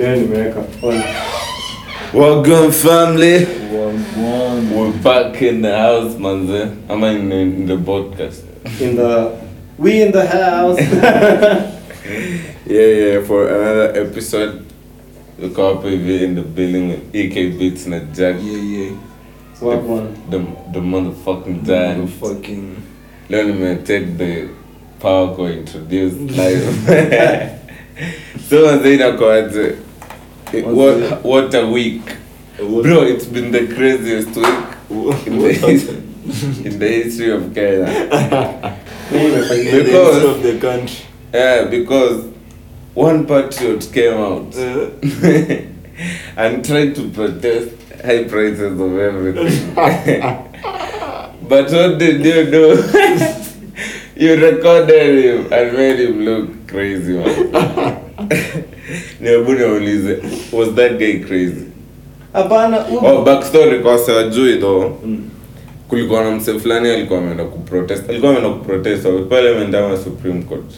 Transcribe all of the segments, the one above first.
Yeah, nimeweka. Welcome family. Wagwan. We're back in the house manze. I'm in, in the podcast. in the we in the house. Yeah, yeah, for another episode. Look up hivi in the building with EK Beats na Jack. Yeah, yeah. What one? The, the motherfucking giant. Motherfucking. Leo nimetake the power ko introduce live. so manze inakuaje? It- What, what a week. What- Bro, it's been the craziest week in the, in the history of Kenya. Mimi nimefanya- In the Because- of the country. Yeah, because one patriot came out Uh, and tried to protest high prices of everything. but what did you do? you recorded him and made him look crazy, Nihebu was that guy crazy? Hapana, Oh, backstory kwa sewajui though. mm. Kulikuwa na mse fulani alikuwa ameenda kuprotest. Alikuwa ameenda kuprotest wa parliament ama Supreme Court.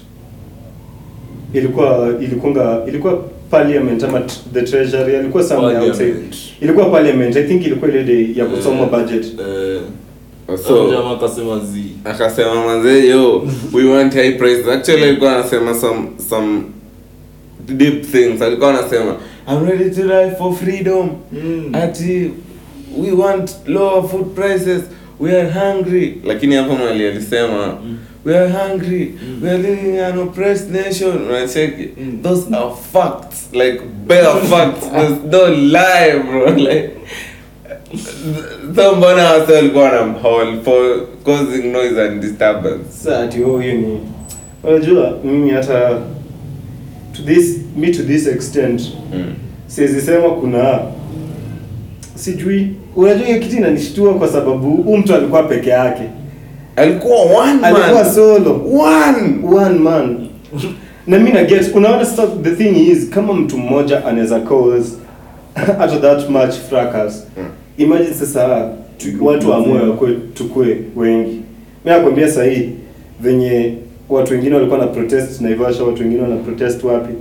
ilikuwa ilikunga ilikuwa parliament ama the treasury ilikuwa somewhere outside. Ilikuwa parliament. I think ilikuwa ile day ya kusoma uh, budget. uh, So, jamaa akasema zi. akasema manze yo we want high prices actually alikuwa anasema some some deep things. Alikuwa anasema i'm ready to die for freedom. Mm. ati we want lower food prices. We are hungry. Lakini hapo mali alisema mm. we are hungry. Mm. we are living in an oppressed nation. Unacheki? Mm. those are facts. Like bare facts. There's no lie bro. Like so mbona wase walikuwa wanamhaul for causing noise and disturbance. Sasa ati oh, ni unajua mimi hata to this me to this extent. Mm. siwezi sema kuna sijui unajua hiyo kitu inanishtua kwa sababu huyu mtu alikuwa peke yake. Alikuwa one man. Alikuwa solo. One. One man. Na mi na get unaona sasa the thing is kama mtu mmoja anaweza cause at that much fracas Mm. imagine sasa watu waamue tukue wengi. Mi nakwambia sahii venye watu wengine walikuwa na protest naivasha watu wengine wana protest wapi?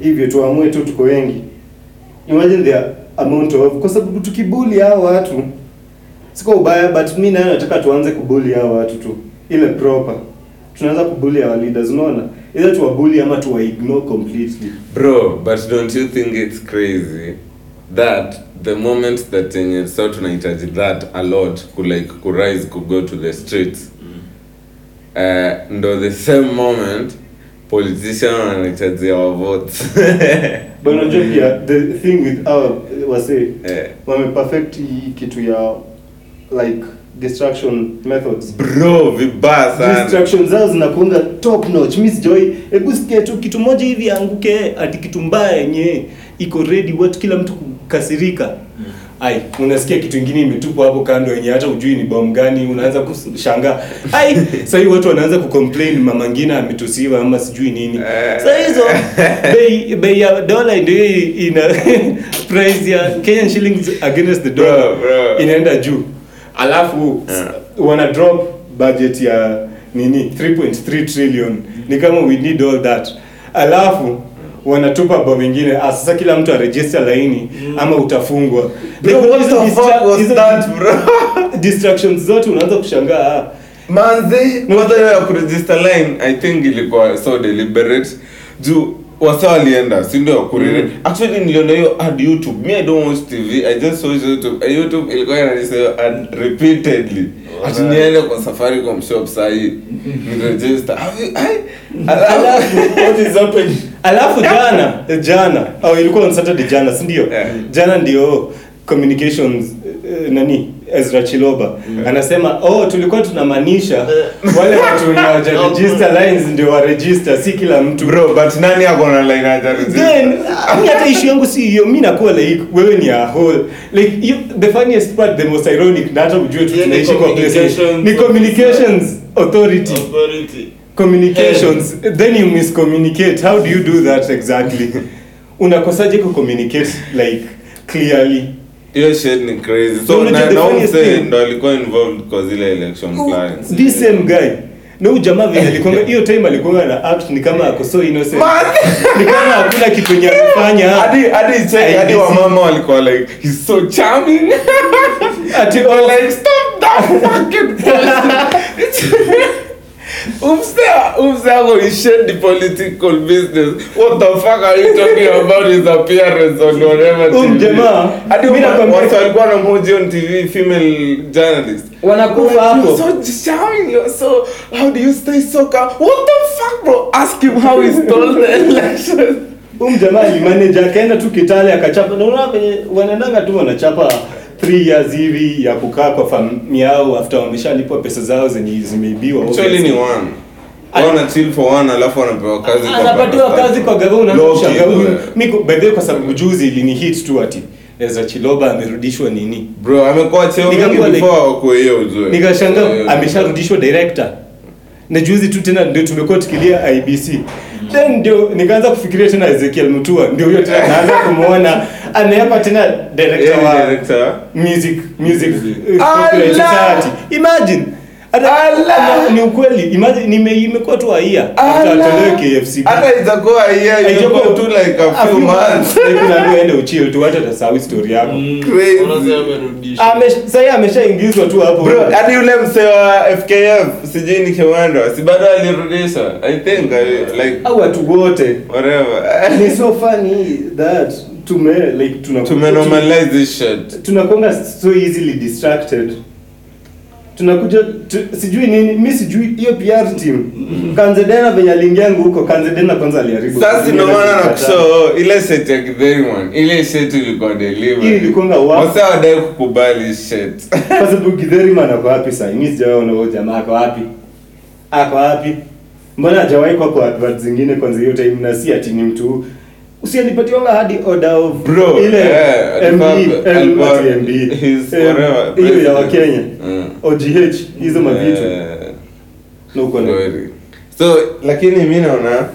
Hivyo tuamue tu tuko wengi. Imagine the amount of kwa sababu tukibuli hao watu siko ubaya but mi nayo nataka tuanze kubuli hao watu tu. Ile proper. Tunaanza kubuli our leaders unaona? Either tuwabuli ama tuwa ignore completely. Bro but don't you think it's crazy that the moment that yenye so tunahitaji that a lot ku like ku rise ku go to the streets uh, ndo the same moment politician wanahitaji our votes but unajua pia the thing with our wase Eh. wameperfect hii kitu ya like distraction methods. Bro vibaya sana. Distraction zao zinakuanga top notch. Miss joy hebu sikia tu kitu moja hivi anguke ati kitu mbaya yenye iko ready watu kila mtu kukasirika ai unasikia kitu ingine imetupwa hapo kando yenye hata ujui ni bomu gani unaanza kushangaa. Ai sahii watu wanaanza kucomplain mama ngina ametusiwa ama sijui nini. Sasa hizo bei bei ya dola ndio ina price ya Kenyan shillings against the dollar inaenda juu. Alafu Yeah. wana drop budget ya nini? 3.3 trillion. Ni kama we need all that. Alafu wanatupa bomb ingine ah, sasa kila mtu aregister laini ama utafungwa. Bro, Like, what the fuck was that, bro? distractions zote unaanza kushangaa. Ah, kwanza hiyo ya kuregister line i think ilikuwa so deliberate. Juu wasa walienda si ndio? Mm. actually niliona hiyo ad youtube. Me i don't watch tv i just watch youtube. Uh, youtube ilikuwa inanisema ad repeatedly. Ati niende kwa safari kwa mshop sahi ni register Have you- ai, alafu alafu What is happening? alafu jana jana. Au ilikuwa on saturday jana si ndio? Yeah. jana ndio communications uh, nani Ezra Chiloba. Anasema oh tulikuwa tunamaanisha wale watu wenye hawajaregister lines ndio waregister si kila mtu. Bro but nani ako na line aja then hata issue yangu si hiyo mimi nakuwa like wewe ni a whole like you, the funniest part the most ironic na hata ujue tu Yeah, tunaishi kwa place ni communications authority. Authority. communications. Then you miscommunicate. How do you do that exactly? Unakosaje kucommunicate like clearly hiyo shit ni crazy. So na na mse ndo alikuwa involved kwa zile election plans this same guy. Na huyu jamaa vile alikuwa hiyo time alikuwa na act ni kama ako so innocent. Ni kama hakuna kitu yenye alifanya. hadi hadi check hadi wa mama walikuwa like he's so charming. Ati Or oh, like stop that fucking bullshit. Umse umse ako he shared the political business. What the fuck are you talking about his appearance on whatever Huyu TV? jamaa, Hadi watu walikuwa na moji on TV female journalist. wanakufa hapo You're so charming. You're so how do you stay so calm? What the fuck bro? Ask him how he stole the election. Huyu jamaa ni manager akaenda tu Kitale akachapa. Na unaona venye wanaendanga tu wanachapa 3 years hivi ya kukaa kwa familia yao after wameshalipwa pesa zao zenye zimeibiwa. Actually ni one. Wana chill for one alafu wanapewa kazi kwa anapatiwa kazi kwa gavana unaanza. Mimi kwa- by the way kwa sababu juzi ilini hit tu ati Ezra Chiloba amerudishwa nini? Bro, amekuwa cheo mingi before kwa hiyo ujue. Nikashangaa amesharudishwa director. Na juzi tu tena ndio tumekuwa tukilia IBC. Then ndio nikaanza kufikiria tena Ezekiel Mutua ndio huyo tena naanza kumuona. Anayepa tena director yeah, wa director. music music uh, copyright society imagine Hata- ni ukweli imagine nime imekuwa tu aia after KFC. Hata itakuwa Haijakuwa itakuwa tu like a few months. Like ndio ende uchill tu hata tasahau story yako Crazy. Unasema amerudisha. Ame- sasa ameshaingizwa tu hapo Bro, hadi yule msee wa FKF sijui ni Kimanda, si bado alirudisha. I think like au watu wote whatever. ni so funny that tume like tuna Tumenormalize this shit. Tunakuwa so easily distracted tunakuja tu, sijui nini mi sijui hiyo PR team Kanzedena venye aliingiangu huko Kanzedena kwanza aliharibu Sasa ndio maana Kataa. nakushow ile set ya Githeri man. Ile set ilikuwa deliver Hii ilikuwa wapi? Wasa wadai kukubali shit. kwa sababu Githeriman ako wapi sasa mi sijaona huyo jamaa ako wapi ako wapi mbona hajawahi kwa kwa advert zingine kwanza hiyo time na si ati ni mtu usianipatiwanga hadi order of Bro, ile MB MB whatever, hiyo ya. Wakenya. Mm. OGH hizo mavitu. Na uko na so lakini mi naona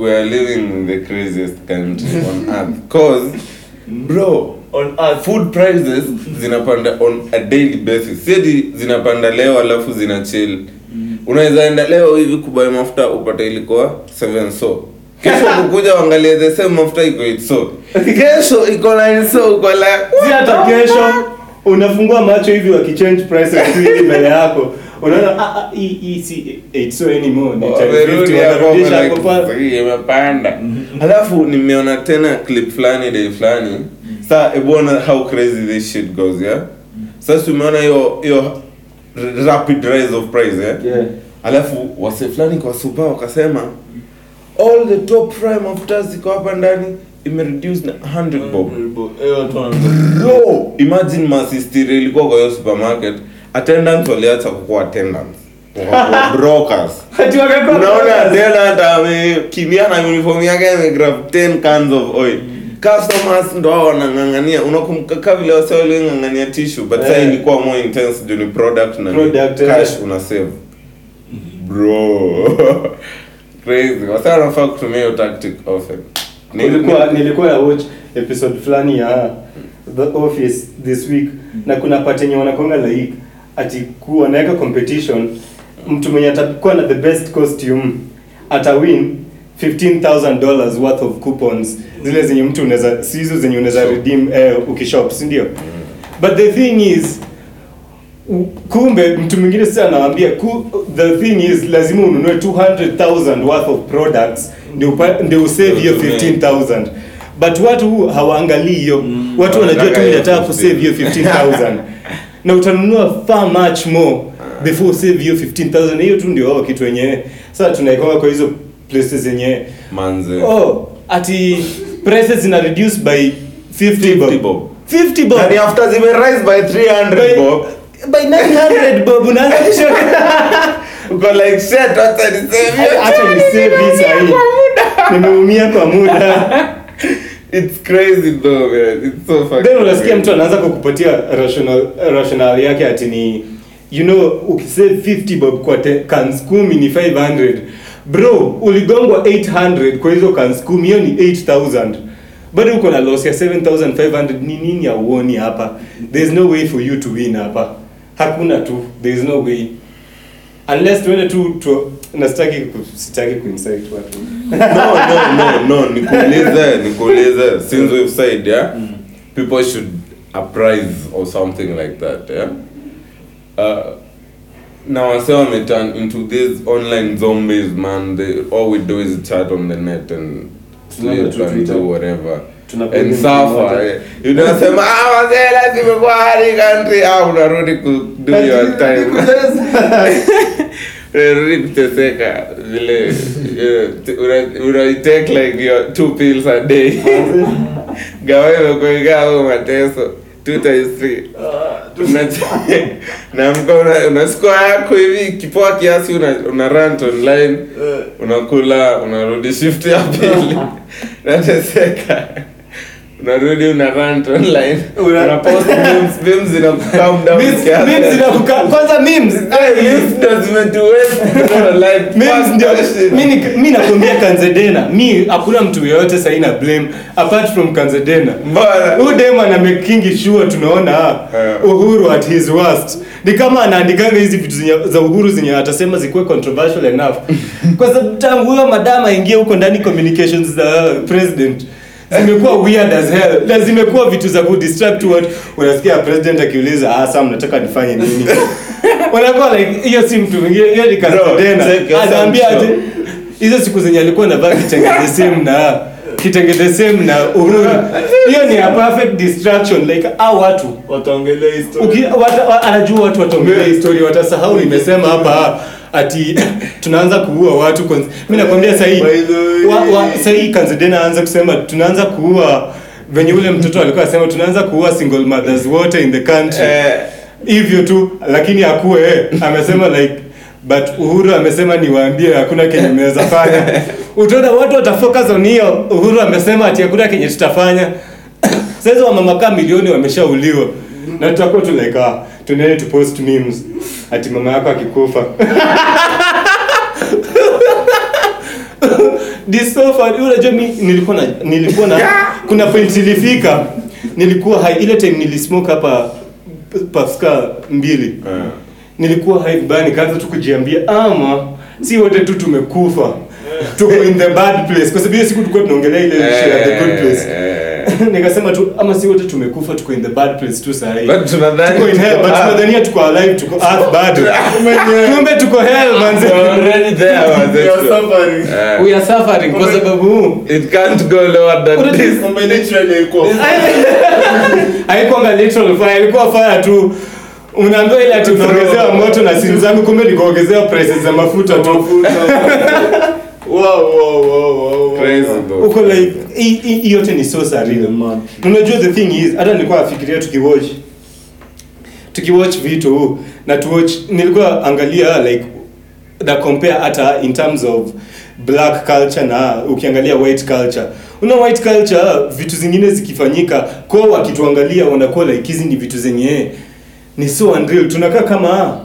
we are living in the craziest country on earth. Cause bro On earth. food prices zinapanda on a daily basis. Sieti zinapanda leo alafu zina chill. Unaweza enda leo hivi kubai mafuta upate ilikuwa 7 so kesho kukuja uangalie the same mafuta iko 8 so. Kesho iko 9 so uko la. si hata kesho unafungua macho hivi wakichange price ya hivi mbele yako. Unaona ah, ah, hii hii si 8 so anymore ni 1050 Wamerudi hapo wanarudisha hapo pa imepanda. Alafu nimeona tena clip fulani day fulani. Sasa ebona how crazy this shit goes yeah? Sasa umeona hiyo hiyo rapid rise of price yeah? Yeah. alafu wase fulani kwa super wakasema all the top fry mafuta ziko hapa ndani imereduce na 100 bob. Eh, bro imagine masistiri ilikuwa kwa hiyo supermarket attendants waliacha kukuwa wakakuwa brokers. Unaona tena hata amekimbia na uniform yake amegrab 10 cans of oil. Customers ndo hao wanang'ang'ania. Unakumbuka ka vile wase waliong'ang'ania tissue but sasa Eh. ilikuwa more intense juu ni product na Product, cash yeah. una save. Bro crazy. Wase wanafaa kutumia hiyo tactic often nilikuwa nilikuwa na watch episode fulani ya The Office this week na kuna part yenye wanakonga like ati kuwa wanaweka competition mtu mwenye atakuwa na the best costume atawin $15000 worth of coupons. Zile zenye mtu unaweza si hizo zenye unaweza redeem eh, ukishop si ndio? But the thing is kumbe mtu mwingine sasa anawaambia ku, the thing is lazima ununue 200000 worth of products ndio ndio usave hiyo 15000 but watu hawaangalii hiyo. Watu wanajua tu nataka kusave hiyo 15000 na utanunua far much more before save hiyo 15000 hiyo tu ndio wao kitu wenyewe sasa tunaikonga kwa hizo places zenyewe manze. Oh ati prices zina reduce by 50 bob. 50 bob. 50 bob. And after zime rise by 300 by, bob by 900 babu na uko like shit acha nisave acha ni save hii sahi nimeumia kwa muda. It's crazy though man. It's so fucking then unasikia mtu anaanza kukupatia rational rational yake ati ni you know ukisave 50 bob kwa te, cans kumi ni 500 bro uligongwa 800 kwa hizo cans kumi hiyo ni 8000 bado uko na loss ya 7500 ni nini ya uoni hapa? There's no way for you to win hapa hakuna tu there's no way. Unless tuende tu tu nastaki sitaki ku- kuinsight watu. No no no no nikuulize nikuulize. Since we've said yeah people should apprise or something like that yeah? Uh, na wase wameturn into these online zombies man. They all we do is chat on the net and sleep and do whatever Tunapiga and mtu suffer mmoja. eh. you know sema ah wazee lazima kwa hali country. Ah unarudi ku your time. unarudi kuteseka vile eh, una- una take like your two pills a day. Gawa imekuigaa huo mateso? Two times three. Una- naamka yako hivi kipoa kiasi una, una rant online unakula unarudi shift ya pili. Nateseka unarudi una rant online Una- una post memes memes zina calm down Memes- kiasi. kwanza memes Hey, memes ndo zimetuwest like Memes ndio that shit. mi ni- nakwambia kanzedena mi hakuna mtu yeyote sahii na blame apart from kanzedena Mbona? huyu dem ana makingi sure tunaona Yeah. uhuru at his worst ni kama anaandikanga hizi vitu za uhuru zenye atasema zikuwe controversial enough kwa sababu tangu huyo madama aingie huko ndani communications za president zimekuwa weird as hell. Na zimekuwa vitu za kudistract watu. Unasikia president akiuliza ah sasa mnataka nifanye nini? Wanakuwa like hiyo si mtu mwingine hiyo ni your anaambia aje hizo siku zenye alikuwa anavaa kitenge the same na kitenge the same na uhuru. Hiyo ni a perfect distraction like au watu wataongelea historia. Anajua watu wataongelea historia watasahau nimesema hapa ati tunaanza kuua watu kwanza. Mimi nakwambia sahii sahii kanzidena aanza kusema tunaanza kuua venye ule mtoto alikuwa asema tunaanza kuua single mothers wote in the country. Eh, hivyo tu lakini akuwe eh, amesema like but uhuru amesema niwaambie hakuna kenye mnaweza fanya. Utaona watu watafocus on hiyo uhuru amesema ati hakuna kenye tutafanya. Sasa wamamakaa milioni wameshauliwa. Na tutakuwa tu like ah tu post memes. Ati mama yako akikufa. This so funny. Unajua mi nilikuwa na nilikuwa na kuna point ilifika. Nilikuwa hai ile time nilismoke hapa Pascal mbili. Eh. nilikuwa hai vibaya nikaanza tu kujiambia ama si wote tu tumekufa tuko in the bad place. Kwa sababu hiyo siku tulikuwa tunaongelea ile issue ya the good place. Nikasema tu ama si wote tumekufa tuko in the bad place tu saa but tunadhani tuko in hell but tuko- tunadhania tuko alive tuko earth bado. Kumbe tuko hell manze. Already there, manze. We are suffering. We are suffering kwa sababu it can't go lower than this. Kumbe literally haikuwa. haikuanga literal fire ilikuwa fire tu. Unaambiwa ile ati unaongezewa moto na simu zangu kumbe nikaongezewa prices za mafuta tu Wow, wow, wow, wow, wow. Crazy, bro. uko like hii yote ni so surreal Man. unajua the thing is hata nilikuwa nafikiria tukiwatch tukiwatch vitu na tuwatch nilikuwa angalia like na compare hata in terms of black culture na ukiangalia white culture una white culture vitu zingine zikifanyika kwa wakituangalia wanakuwa like hizi ni vitu zenye ni so unreal tunakaa kama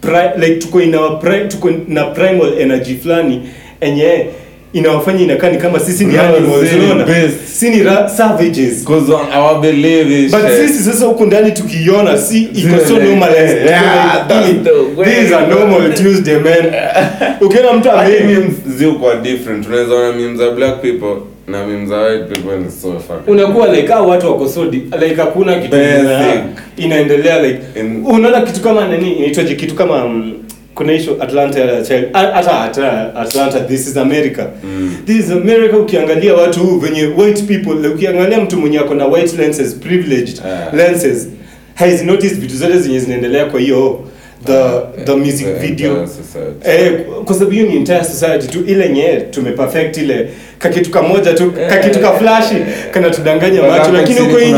pri, like tuko in our pri, tuko na primal energy fulani enye inawafanya inakaa ni kama sisi ni animals unaona? si ni savages. Because our belief is but sisi sasa huku ndani tukiiona si iko so normalized yeah, normal tuesday man. Ukiona mtu ziko different. Unaweza ona memes za black people na memes za white people ni so fucking unakuwa like hao watu wako so like hakuna kitu inaendelea like unaona kitu kama nani inaitwaje kitu kama um, kuna issue Atlanta ya child hata hata Atlanta this is America Mm. this is America ukiangalia watu venye white people ukiangalia mtu mwenye ako na white lenses privileged yeah. lenses has noticed vitu zote zenye zinaendelea kwa hiyo the the music The video. Eh, kwa sababu hiyo ni entire society tu ile nye tumeperfect ile. Kakitu kamoja tu Eh. kakitu ka flashi kana tudanganya macho lakini huko hii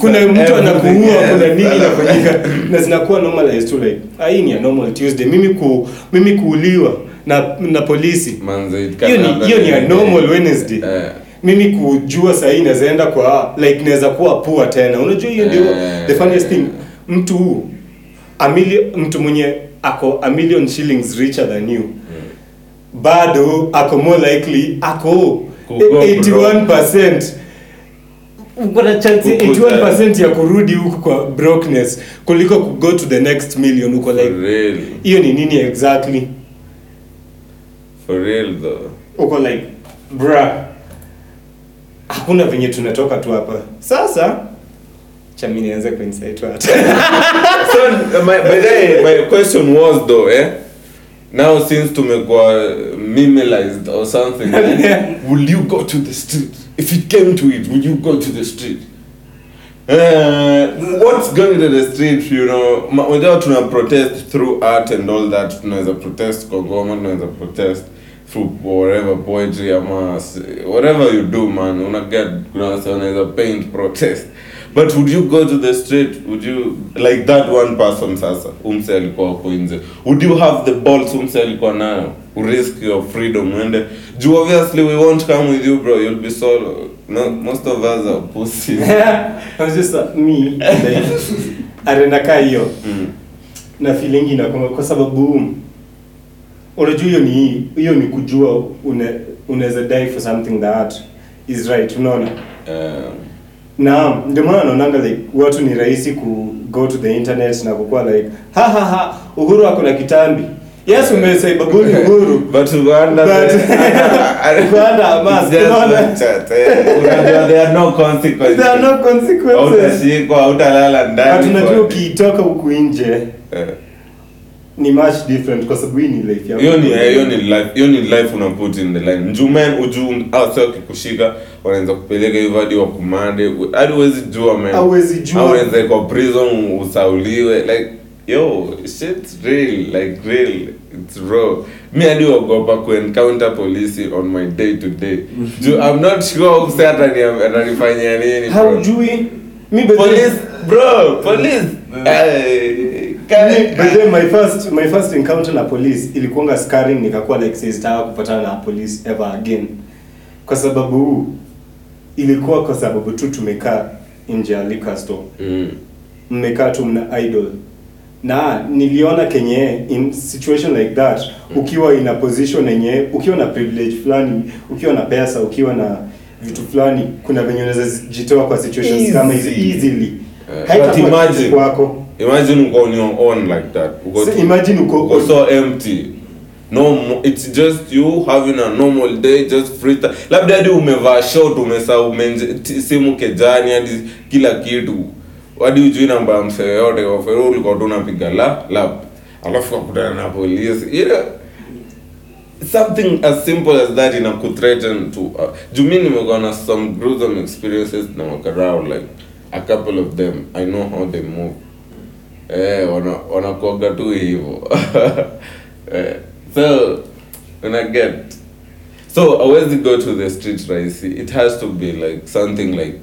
kuna mtu anakuua kuna nini inafanyika. Na zinakuwa normalized tu like ah, hii ni a normal Tuesday. Mimi ku mimi kuuliwa na na polisi. Hiyo ni hiyo ni a normal Wednesday. Eh. mimi kujua sahii nazaenda kwa like naweza kuwa poor tena. Unajua hiyo ndio Eh. the funniest thing. Mtu a million, mtu mwenye ako a million shillings richer than you. Bado ako more likely ako 81% kuna chance 81% ya kurudi huku kwa brokenness kuliko ku go to the next million uko like hiyo ni nini exactly? For real though. uko like bra hakuna venye tunatoka tu hapa. Sasa chami nianze kuinsight watu so uh, my, by the way, my question was though eh? Now since tumekuwa memelized or something eh, will you go to the street? If it came to it would you go to the street? Uh, what's going to the street you know? Unajua tuna protest through art and all that. Tunaweza protest kwa ngoma tunaweza protest through whatever poetry ama whatever you do man una get kuna wase wanaweza paint protest but would you go to the street? Would you like that one person sasa umse alikuwa hapo nje. Would you have the balls umse alikuwa nayo? Risk your freedom uende. Juu obviously we won't come with you bro. You'll be solo. No, most of us are pussies. I was just uh, me. Arenda kaa hiyo. Mm. na feeling inakuwa kwa sababu unajua hiyo ni hiyo ni kujua unaweza die for something that is right unaona? Um, na ndio maana naonanga like watu ni rahisi ku go to the internet na kukuwa like ha ha ha uhuru ako na kitambi yes umesaibabuni uhuru But Uganda, But- Uganda, chat, eh. Unajua there are no consequences. there are no consequences Hautashikwa, hautalala ndani. but unajua ukiitoka huku nje Eh. ni much different kwa sababu hii ni life yako hiyo ni eh, hiyo ni life hiyo ni life una put in the line njumen uju au sio kikushika wanaanza kupeleka hivyo hadi wakumande. Hadi huwezi jua man. Jua. unaweza kwa prison usauliwe. Like yo shit's real like real it's raw. Mi hadi wagopa ku encounter polisi on my day to day. Ju, i'm not sure umse atanifanyia nini haujui? Mi police bro police. Eh, ka- Mi- by the way, my first my first encounter na police ilikuwanga scarring nikakuwa like sizitaka kupatana na police ever again. Kwa sababu ilikuwa kwa sababu tu tumekaa nje ya liquor store. Mm. mmekaa tu mna idol. Na niliona kenye in situation like that ukiwa ina a position yenye ukiwa na privilege fulani ukiwa na pesa ukiwa na vitu fulani kuna venye unaweza jitoa kwa situations kama hizi easily. Uh, Haitakuwa but imagine- kwako. Imagine uko on your own like that. Uko So imagine uko- uko so empty no it's just you having a normal day just free labda hadi umevaa short umesa simu kejani hadi kila kitu. Hadi ujui namba ya msee yote waferu ulikuwa tu unapiga la lap alafu kakutana na polisi. Know, something as simple as that ina kuthreaten to uh, jumi nimekuwa na some gruesome experiences na makarao like a couple of them. I know how they move. Eh wana wanakuaga tu hivyo. Eh, so una get so awezi go to the street rice. it has to be like something like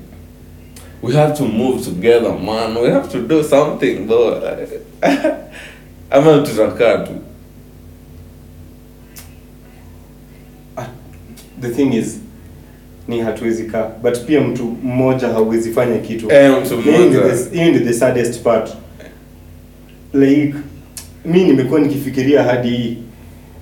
we have to move together man. We have to do something though ama tutakaa tu. The thing is ni hatuwezi kaa. But pia mtu mmoja hauwezi fanya kitu. Eh, mtu Hiyo ndio mmoja. the- hiyo ndio the saddest part. Like mi nimekuwa nikifikiria hadi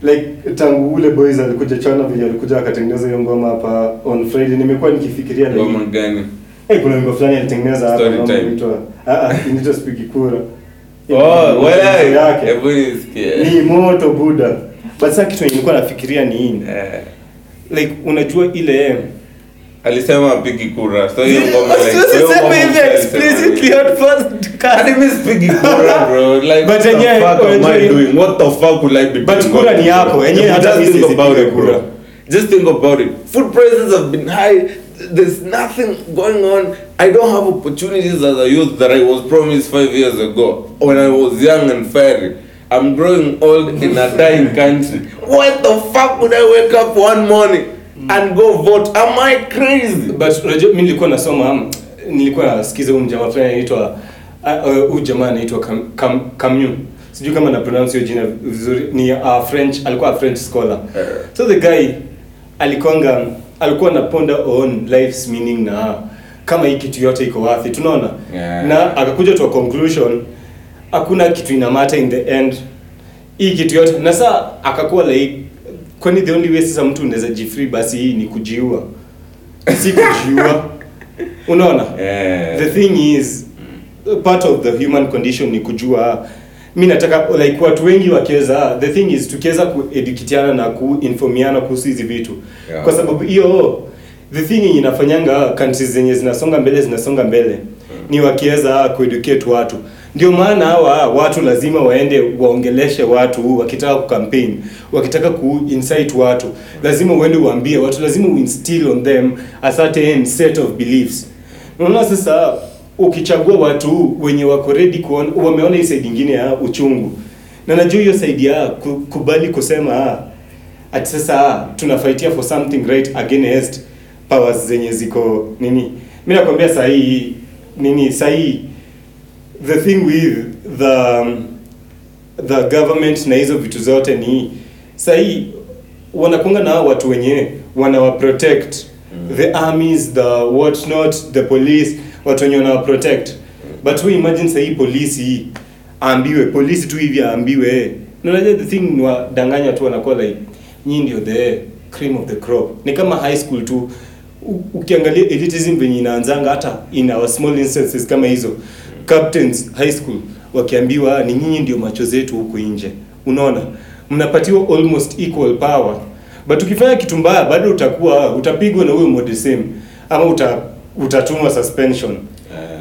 like tangu ule boys alikuja chana vile alikuja akatengeneza hiyo ngoma hapa on friday nimekuwa nikifikiria like, ngoma gani? Hey, kuna ngoma fulani alitengeneza hapa ngoma inaitwa ah ah inaitwa spiki kura oh wewe! yake. Hebu nisikie. Ni moto buda but sasa kitu nilikuwa nafikiria ni hii eh. Like unajua ile alisema apigi kura. So hiyo ngoma like Usiseme hiyo hivi explicitly on first Hadi sipigi kura bro. Like But what the fuck am I doing? What the fuck will I be But kura ni yako, yenyewe hata mi think about it kura. just think about it. Food prices have been high. There's nothing going on. I don't have opportunities as a youth that I was promised five years ago when I was young and fairy. I'm growing old in a dying country. What the fuck would I wake up one morning and go vote. Am I crazy? But unajua mimi nilikuwa nasoma um, nilikuwa nasikiza huyu jamaa fulani anaitwa huyu jamaa anaitwa Cam, Cam, Camus sijui kama na pronounce hiyo jina vizuri. Ni uh, French alikuwa a French scholar. Eh. so the guy alikwanga alikuwa anaponda on life's meaning na kama hii kitu yote iko wapi tunaona? Yeah. na akakuja to a conclusion hakuna kitu ina matter in the end. Hii kitu yote na saa akakuwa like kwani the only way sasa mtu unaweza jifree basi hii ni kujiua? Si kujiua. Unaona? Yeah. the thing is part of the human condition ni kujua. Mi nataka like watu wengi wakiweza the thing is tukiweza kuedukitiana na kuinformiana kuhusu hizi vitu. Yeah. kwa sababu hiyo the thing inafanyanga countries zenye zinasonga mbele zinasonga mbele. Ni wakiweza kueducate watu ndio maana hawa watu lazima waende waongeleshe watu wakitaka kucampaign wakitaka kuinsight watu. Lazima uende uambie watu lazima uinstill on them a certain set of beliefs. Unaona sasa ukichagua watu wenye wako ready kuona wameona hii side ingine ya uchungu. Na najua hiyo side ya kubali kusema ati sasa tunafaitia for something right against powers zenye ziko nini. Mimi nakwambia sahii nini sahii the thing with the um, the government na hizo vitu zote ni sahii wanakunga na watu wenye wanawa protect. The armies the what not the police watu wenye wanawa protect. But we imagine sahii polisi aambiwe polisi tu hivi aambiwe. Na unajua the thing wadanganya tu wanakuwa like nyii ndio the cream of the crop. Ni kama high school tu. Ukiangalia elitism venye inaanzanga hata in our small instances kama hizo captains high school wakiambiwa ni nyinyi ndio macho zetu huku nje. Unaona mnapatiwa almost equal power. But ukifanya kitu mbaya bado utakuwa utapigwa na huyo mode same ama uta, utatumwa suspension.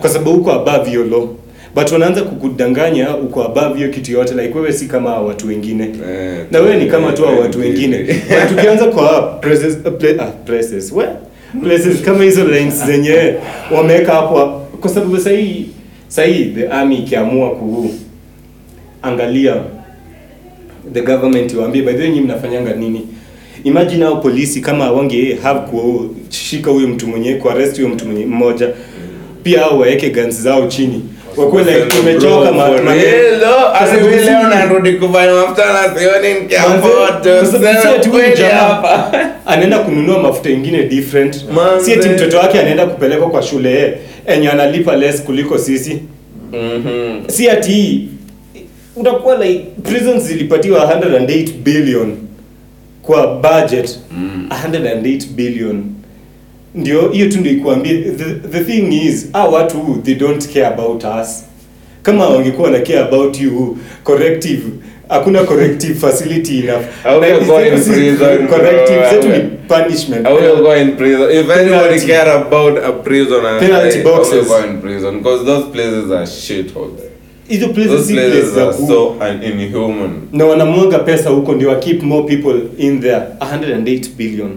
Kwa sababu uko above your law. But wanaanza kukudanganya uko above hiyo kitu yote like wewe si kama watu wengine. Eh, na wewe ni kama tu hao watu wengine. but tukianza kwa places, uh, pla, uh, places, we, places kama hizo lines zenye wameweka hapo kwa sababu sahii hii the army ikiamua kuangalia the government iwaambie by the way nyinyi mnafanyanga nini? Imagine hao polisi kama wange have kushika huyo mtu mwenye kuarrest huyo mtu mwenye mmoja. Pia hao waweke guns zao chini. Wakuwe like tumechoka ma- ma- real, though. Kwa Hadi sababu leo narudi kufanya mafuta na sioni nikiafford to Manze, kwa sababu si sell ati huyu kweli jamaa hapa. anaenda kununua mafuta ingine different. Si eti mtoto wake anaenda kupelekwa kwa shule enye analipa less kuliko sisi. Mhm. si ati utakuwa like prisons zilipatiwa 108 billion kwa budget. Mm. 108 billion. Ndio hiyo tu ndio ikuambie. The, the thing is our watu they don't care about us. Kama wangekuwa na care about you corrective hakuna corrective facility enough. Na go in prison, corrective. Zetu ni punishment. I will go in prison. If anybody care about a prison, Penalty I, I will go in prison because those places are shitholes. hizo places Those places are so inhuman. na wanamwaga pesa huko ndio keep more people in there. 108 billion.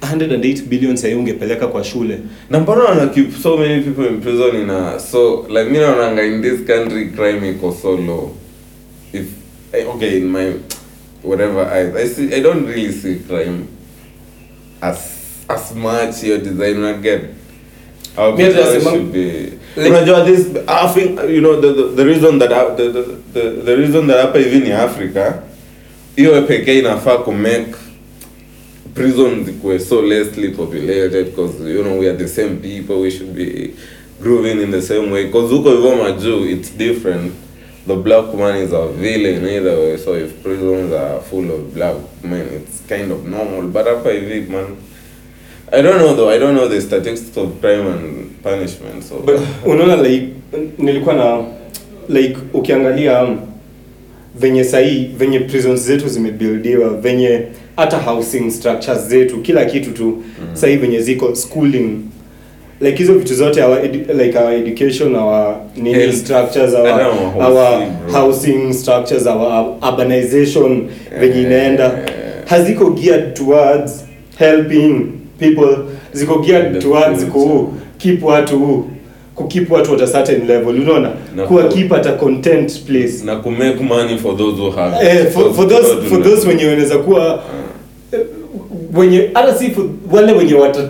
108 billion sahii ungepeleka kwa shule. Na mbona wana keep so many people in prison in a so like mi naonanga in this country crime iko so low. If eh, okay in my whatever eyes I see I don't really see crime as as much your design not get. Unajua this I think you know the, the, the reason that I- the, the, the, the reason that hapa hivi ni Africa hiyo pekee inafaa ku make prisons were so lessly populated because you know we are the same people we should be grooving in the same way. Because huko hivyo majuu it's different the black man is a villain either way so if prisons are full of black men it's kind of normal but hapa hivi man I don't know though I don't know the statistics of crime and punishment so but unaona like nilikuwa na like ukiangalia um, venye sahii venye prisons zetu zimebuildiwa venye hata housing structures zetu kila kitu tu mm. sahii venye ziko schooling like hizo vitu zote our edu like our education our nini Health. structures our, don't our housing, housing structures our urbanization venye Yeah. inaenda. Haziko geared towards helping people. Ziko geared towards ku keep watu ku watu at a certain level. Unaona? Kuwa keep at a content place. Na ku make money for those who have eh, for, for those Those for those wenye wanaweza kuwa eh, wenye hata si wale wenye wata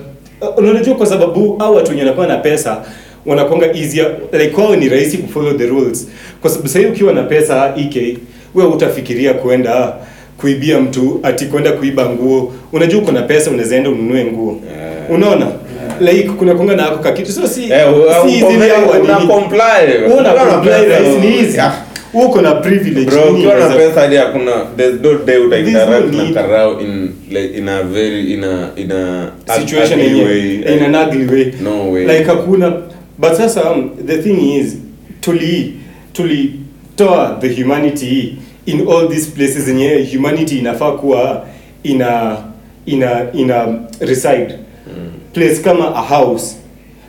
unajua kwa sababu au watu wenye wanakuwa na pesa wanakuanga easier like kwao ni rahisi kufollow the rules kwa sababu sasa ukiwa na pesa EK wewe utafikiria kuenda kuibia mtu ati kwenda kuiba nguo unajua uko na pesa unaweza enda ununue nguo Yeah. unaona like kuna konga na hako kakitu so si Eh, u- si uko easily very- au una nini. comply. Wewe una Una comply pesa. rahisi ni easy Yeah. Uko na privilege bro ukiwa na pesa hadi hakuna there's no day uta There's no interact na karao in like in a very in a in a situation ugly way. in an ugly way. No way. like hakuna but sasa um, the thing is tuli tulitoa the humanity in all these places zenye humanity inafaa kuwa ina ina ina reside. Place kama a house.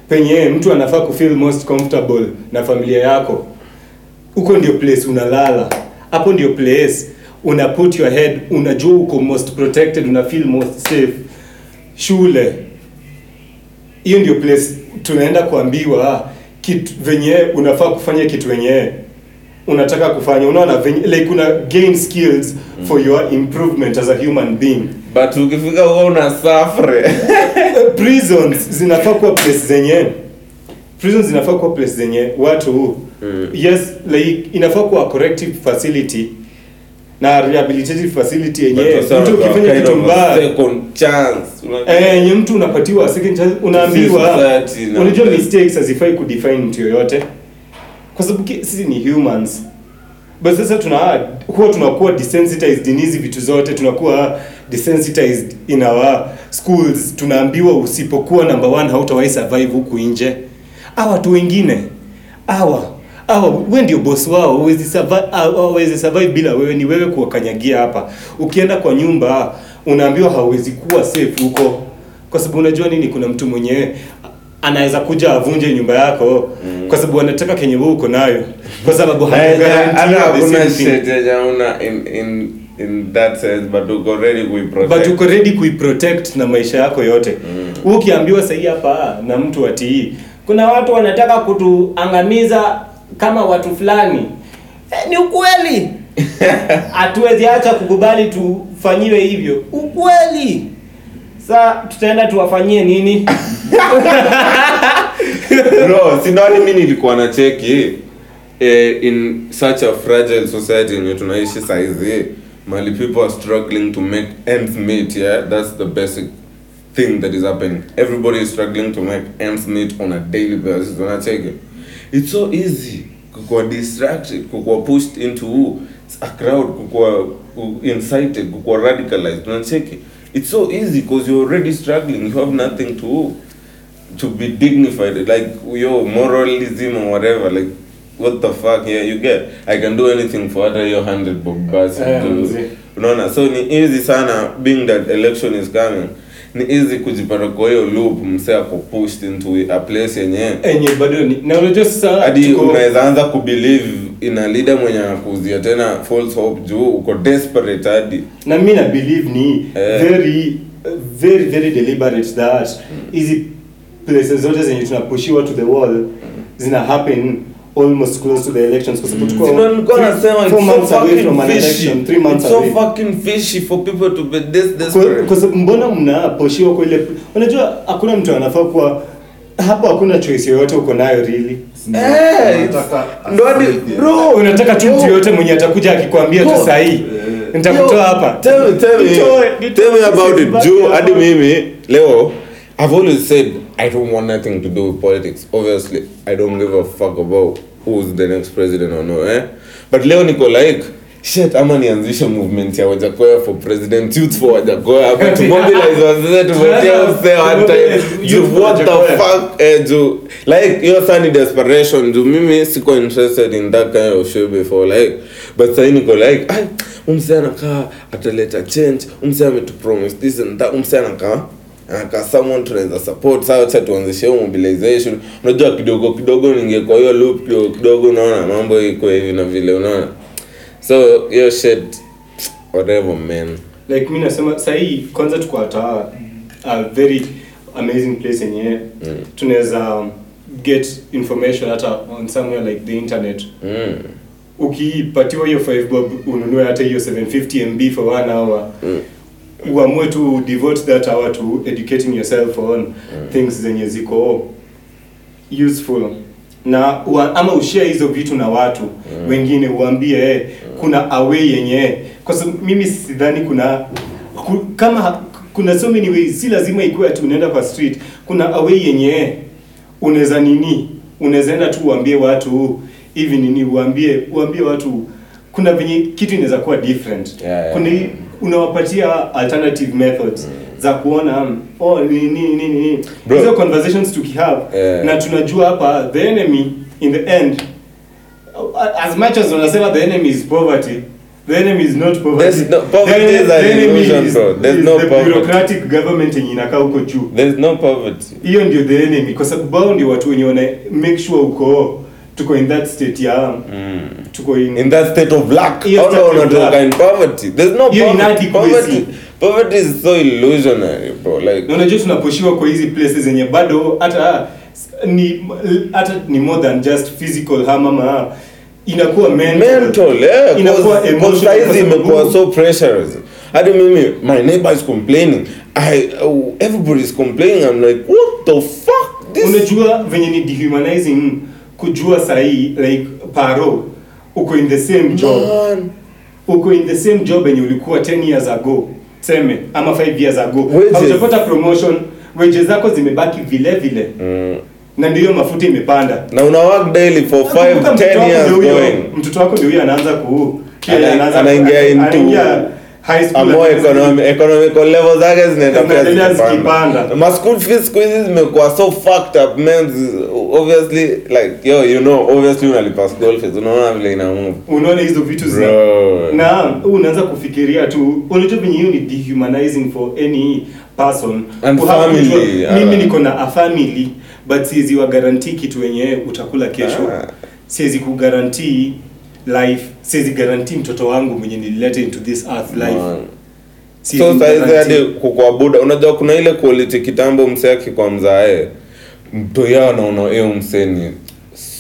Penye mtu anafaa kufeel most comfortable na familia yako huko ndio place unalala. Hapo ndio place. Una put your head unajua uko most protected una feel most safe. Shule. Hiyo ndio place tunaenda kuambiwa kitu venye unafaa kufanya kitu wenyewe unataka kufanya. Unaona venye like una gain skills for your improvement as a human being. But ukifika huko una suffer. Prisons zinafaa kuwa place zenye. Prisons zinafaa kuwa place zenye. Watu Mm. yes like inafaa kuwa corrective facility na rehabilitative facility yenyewe. Mtu ukifanya kitu mbaya second chance Eh, yenye mtu unapatiwa second chance unaambiwa unajua mistakes hazifai kudefine mtu yoyote. Kwa sababu sisi ni humans. But sasa tuna huwa tunakuwa desensitized in hizi vitu zote tunakuwa desensitized in our schools. Tunaambiwa usipokuwa number one hautawahi survive huku nje. Hawa watu wengine hawa hawa wewe ndio boss wao huwezi survive, huwezi survive bila wewe ni wewe kuwakanyagia hapa. Ukienda kwa nyumba unaambiwa hauwezi kuwa safe huko. Kwa sababu unajua nini kuna mtu mwenyewe anaweza kuja avunje nyumba yako mm. kwa sababu anataka kenye wewe uko nayo. Kwa sababu in in in that sense but uko ready kuiprotect. But uko ready kuiprotect na maisha yako yote. Mm. ukiambiwa sahii hapa na mtu atii kuna watu wanataka kutuangamiza kama watu fulani. Eh, ni ukweli. Hatuwezi acha kukubali tufanyiwe hivyo. Ukweli. Sa tutaenda tuwafanyie nini? Bro sinani mi nilikuwa na cheki eh, in such a fragile society yenye tunaishi saizi mali people are struggling to make ends meet yeah? That's the basic thing that is happening. Everybody is struggling to make ends meet on a daily basis. Unacheki it's so easy kukuwa distracted kukuwa pushed into a crowd kukuwa incited kukuwa radicalized unacheki it's so easy because you're already struggling. You have nothing to to be dignified. Like yo moralism or whatever like what the fuck? Yeah you get i can do anything for hata hiyo 100 bob basi Eh, unaona? So ni easy sana being that election is coming ni easy kujipata kwa hiyo loop mse ako pushed into a place yenye enye bado ni na unajua sasa hadi unaweza anza kubelieve ina leader mwenye anakuuzia tena false hope juu uko desperate hadi na mi na believe ni Eh. very very very deliberate that hizi places zote zenye tunapushiwa to the wall zina happen almost close to the elections Sino nilikuwa three- nasema four it's so away from an fishy. election three months It's so away. fucking fishy for people to be this desperate. sababu mbona mnaposhiwa kwa ile unajua hakuna mtu anafaa kuwa hapo hakuna choice yoyote uko nayo really. Eh, ndo hadi bro unataka tu mtu yoyote mwenye atakuja akikwambia tu sahii nitakutoa Yo, hapa. Tell me, tell me, tell me about it. Juu hadi mimi leo I've always said I don't want nothing to do with politics. Obviously, I don't give a fuck about who's the next president or no, eh? But leo niko like shit ama nianzishe movement ya Wajakoya for president youth for Wajakoya hapa to mobilize wazee tumetia usee one time Youth what the fuck eh juu like hiyo saa ni desperation juu mimi siko interested in that kind of shit before like but sasa niko like ai umse anakaa ataleta change umse ametupromise this and that umse anakaa anakaa someone tunaweza support sawa acha tuanzishe hiyo mobilization unajua kidogo kidogo ningekuwa hiyo loop kidogo kidogo unaona mambo iko hivi na vile unaona so hiyo shit whatever man like mi nasema sahii kwanza tuko at a, a very amazing place yenye mm. tunaweza um, get information hata on somewhere like the internet mm. ukipatiwa hiyo 5 bob ununue hata hiyo 750 mb for one hour mm. Uamue tu devote that hour to educating yourself on mm. things zenye ziko useful na ua, ama ushare hizo vitu na watu mm. wengine uambie eh, kuna away yenye kwa sababu mimi sidhani kuna ku, kama kuna so many ways si lazima ikuwe ati unaenda kwa street kuna away yenye unaweza nini unaweza enda tu uambie watu hivi nini uambie uambie watu kuna venye kitu inaweza kuwa different Yeah, yeah. kuna unawapatia alternative methods za kuona um, oh ni nini nini nini hizo conversations tukihave Yeah. na tunajua hapa the enemy in the end as much as unasema the enemy is poverty the enemy is not poverty There's no- poverty The- is the enemy illusion, is- bro. There's is no the poverty. bureaucratic government yenye inakaa huko juu There's no poverty. hiyo ndio the enemy kwa sababu ndio watu wenye wana make sure uko tuko in that state ya Mm. tuko in, in that state of lack. yes, oh, no, no in poverty? There's no Hiyo poverty. Poverty, poverty is so illusionary, bro. Like na unajua tunaposhiwa kwa hizi places zenye bado hata ni hata ni more than just physical harm ama inakuwa mental, mental, yeah. inakuwa emotional cause imekuwa so pressurized. Hadi mimi, my neighbor is complaining. I, uh, everybody is complaining. I'm like, what the fuck? This unajua venye ni dehumanizing kujua sahii like paro uko in the same job man. uko in the same job yenye ulikuwa 10 years ago seme ama 5 years ago haujapata promotion wages zako zimebaki vile vile Mm. na ndiyo mafuta imepanda Na una work daily for 5, 10 wako years going. mtoto wako ndio huyo anaanza ku anaingia into- high school anaanza- economy, economical level zake Zinaendelea zikipanda. zikipanda. Ma school fees siku hizi zimekuwa so fucked up man. Obviously like yo you know obviously unalipa school fees. Unaona vile ina move. unaona hizo vitu zina na unaanza kufikiria tu unajua venye hiyo ni dehumanizing for any person And family, mimi niko na a family but siwezi wa guarantee kitu wenye utakula kesho Ah. siwezi ku guarantee life. Siwezi guarantee mtoto wangu mwenye nilileta into this earth life. Man. So saizi hadi kukuabuda unajua kuna ile quality kitambo msee akikwa mzae mtoya anaona naona hiyo msee ni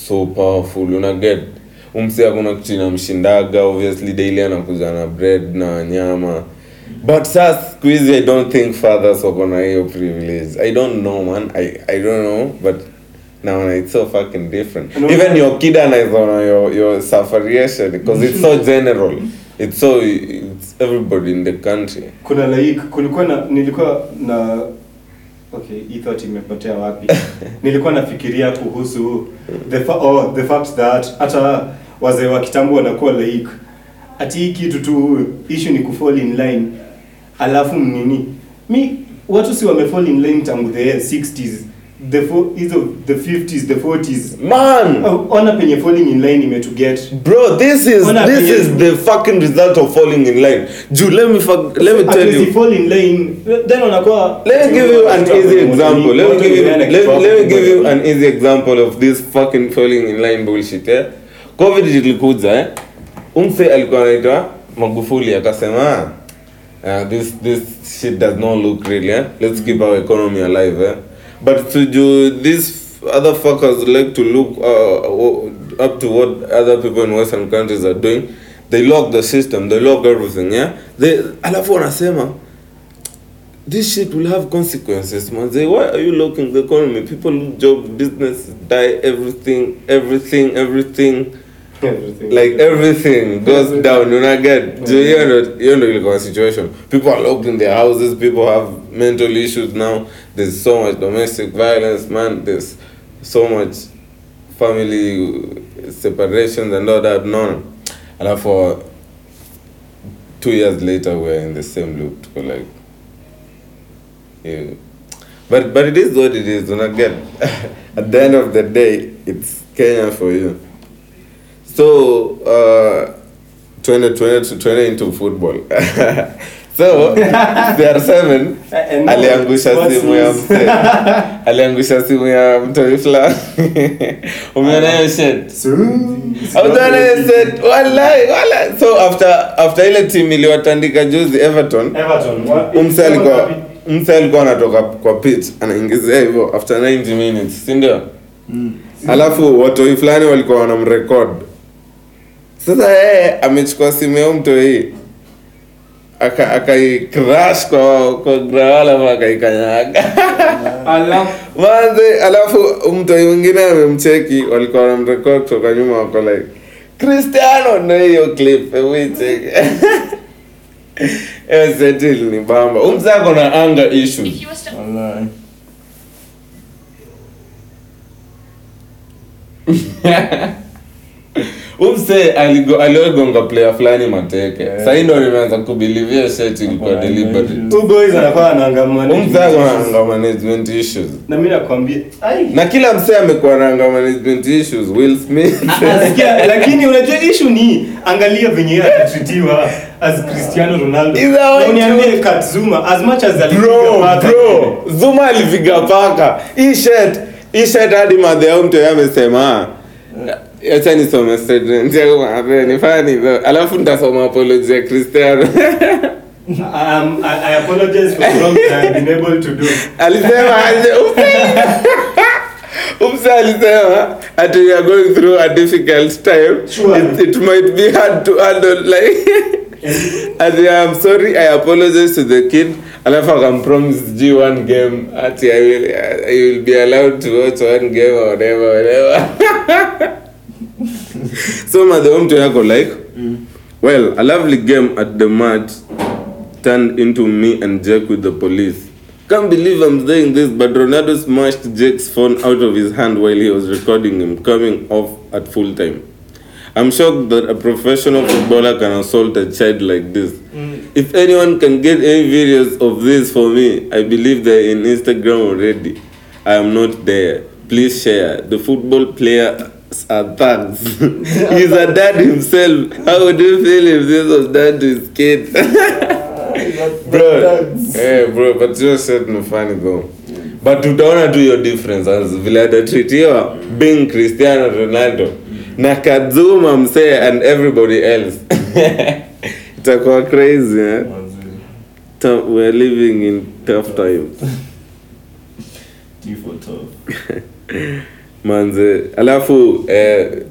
so powerful. Una get umsee akuna kitu inamshindaga obviously daily anakuja na bread na nyama. But sasa siku hizi i don't think fathers wako na hiyo privilege. I don't know man. I, I don't know but naona it's so fucking different. No, even no. your kid anaizona your, your sufferation because it's so general. It's so it's everybody in the country. Kuna like kulikuwa na nilikuwa na okay hii thought imepotea wapi? Nilikuwa nafikiria kuhusu the fa oh, the fact that hata wazee wa kitambo wanakuwa like ati hii kitu tu issue ni kufall in line. Alafu nini? Mi watu si wamefall in line tangu the 60s the fo- hizo the 50s the 40s man! Oh, ona penye falling in line imetuget bro this is Ona this is the fucking result of falling in line. Ju, let me fuck, let me tell you. fall in line then unakuwa let me give you an easy example. Let me give you let, let me give you an easy example of this fucking falling in line bullshit eh? Covid ilikuja eh? Umse alikuwa anaitwa magufuli akasema uh, this this shit does not look real eh? Let's keep our economy alive eh but to do these other fuckers like to look uh, up to what other people in western countries are doing. They lock the system they lock everything yeah? They alafu wanasema this shit will have consequences man. Say why are you locking the economy? People job business die everything everything everything like everything goes down. You know get so you know you know like situation. People are locked in their houses. People have mental issues now. There's so much domestic violence man. There's so much family separations and all that. No and for two years later we're in the same loop to like yeah. but but it is what it is. You not get at the end of the day it's Kenya for you so uh 20, 20, 20 into football. So CR7 And now, aliangusha simu ya mte aliangusha simu ya mtoi fulani umeona hiyo hiyo wallahi wallahi. So after after ile team iliwatandika juzi Everton. Everton. umse alikuwa mse alikuwa anatoka kwa pitch anaingizia hivyo after 90 minutes si ndio? Alafu watoi fulani walikuwa wanamrecord sasa yeye amechukua simu ya mtoi aka akaikrash kwa kwa grawala akaikanyaga. Alafu- manze alafu mtoi mwingine amemcheki walikuwa wanamrecord kutoka nyuma wako like cristiano na hiyo clip wicheki hiyo ni bamba. Umzako na anger issues Umse aligo- player fulani mateke Yeah. sahii ndo nimeanza kubilivia shit ilikuwa deliberate. Two boys anakuwa anaangamana. umse akonanga management issues Na mimi nakwambia, ai. na kila msee amekuwa nanga management issues will smith Asikia, lakini unajua issue ni angalia venye yeye atatritiwa as Cristiano Ronaldo. Na what uniambie Kat Zuma as much as alipiga paka. bro zuma alipiga paka hii hadi madhe mtu yeye amesema acha nisome statement yangu mabe nifanye hivyo alafu nitasoma apology ya Cristiano Um, I, I apologize for wrong I been able to do. alisema aje umse alisema ati we are going through a difficult time Sure. it, it might be hard to handle like As I'm sorry, I apologize to the kid. Alafu akampromise G one game ati I will, I will be allowed to watch one game or whatever, whatever. so madhe mtu yako like, well, a lovely game at the match turned into me and Jake with the police. Can't believe I'm saying this, but Ronaldo smashed Jake's phone out of his hand while he was recording him coming off at full time. I'm shocked that a professional footballer can assault a child like this. Mm. If anyone can get any videos of this for me, I believe they're in Instagram already. I am not there. Please share. The football players are thugs. He's a dad himself. How would you feel if this was done to his kid? bro, hey bro, but your shit no funny though. But utaona tu your difference as vile atatritiwa being Cristiano Ronaldo na Kazuma msee and everybody else. Itakuwa crazy eh? We're living in tough times. Manze, alafu eh,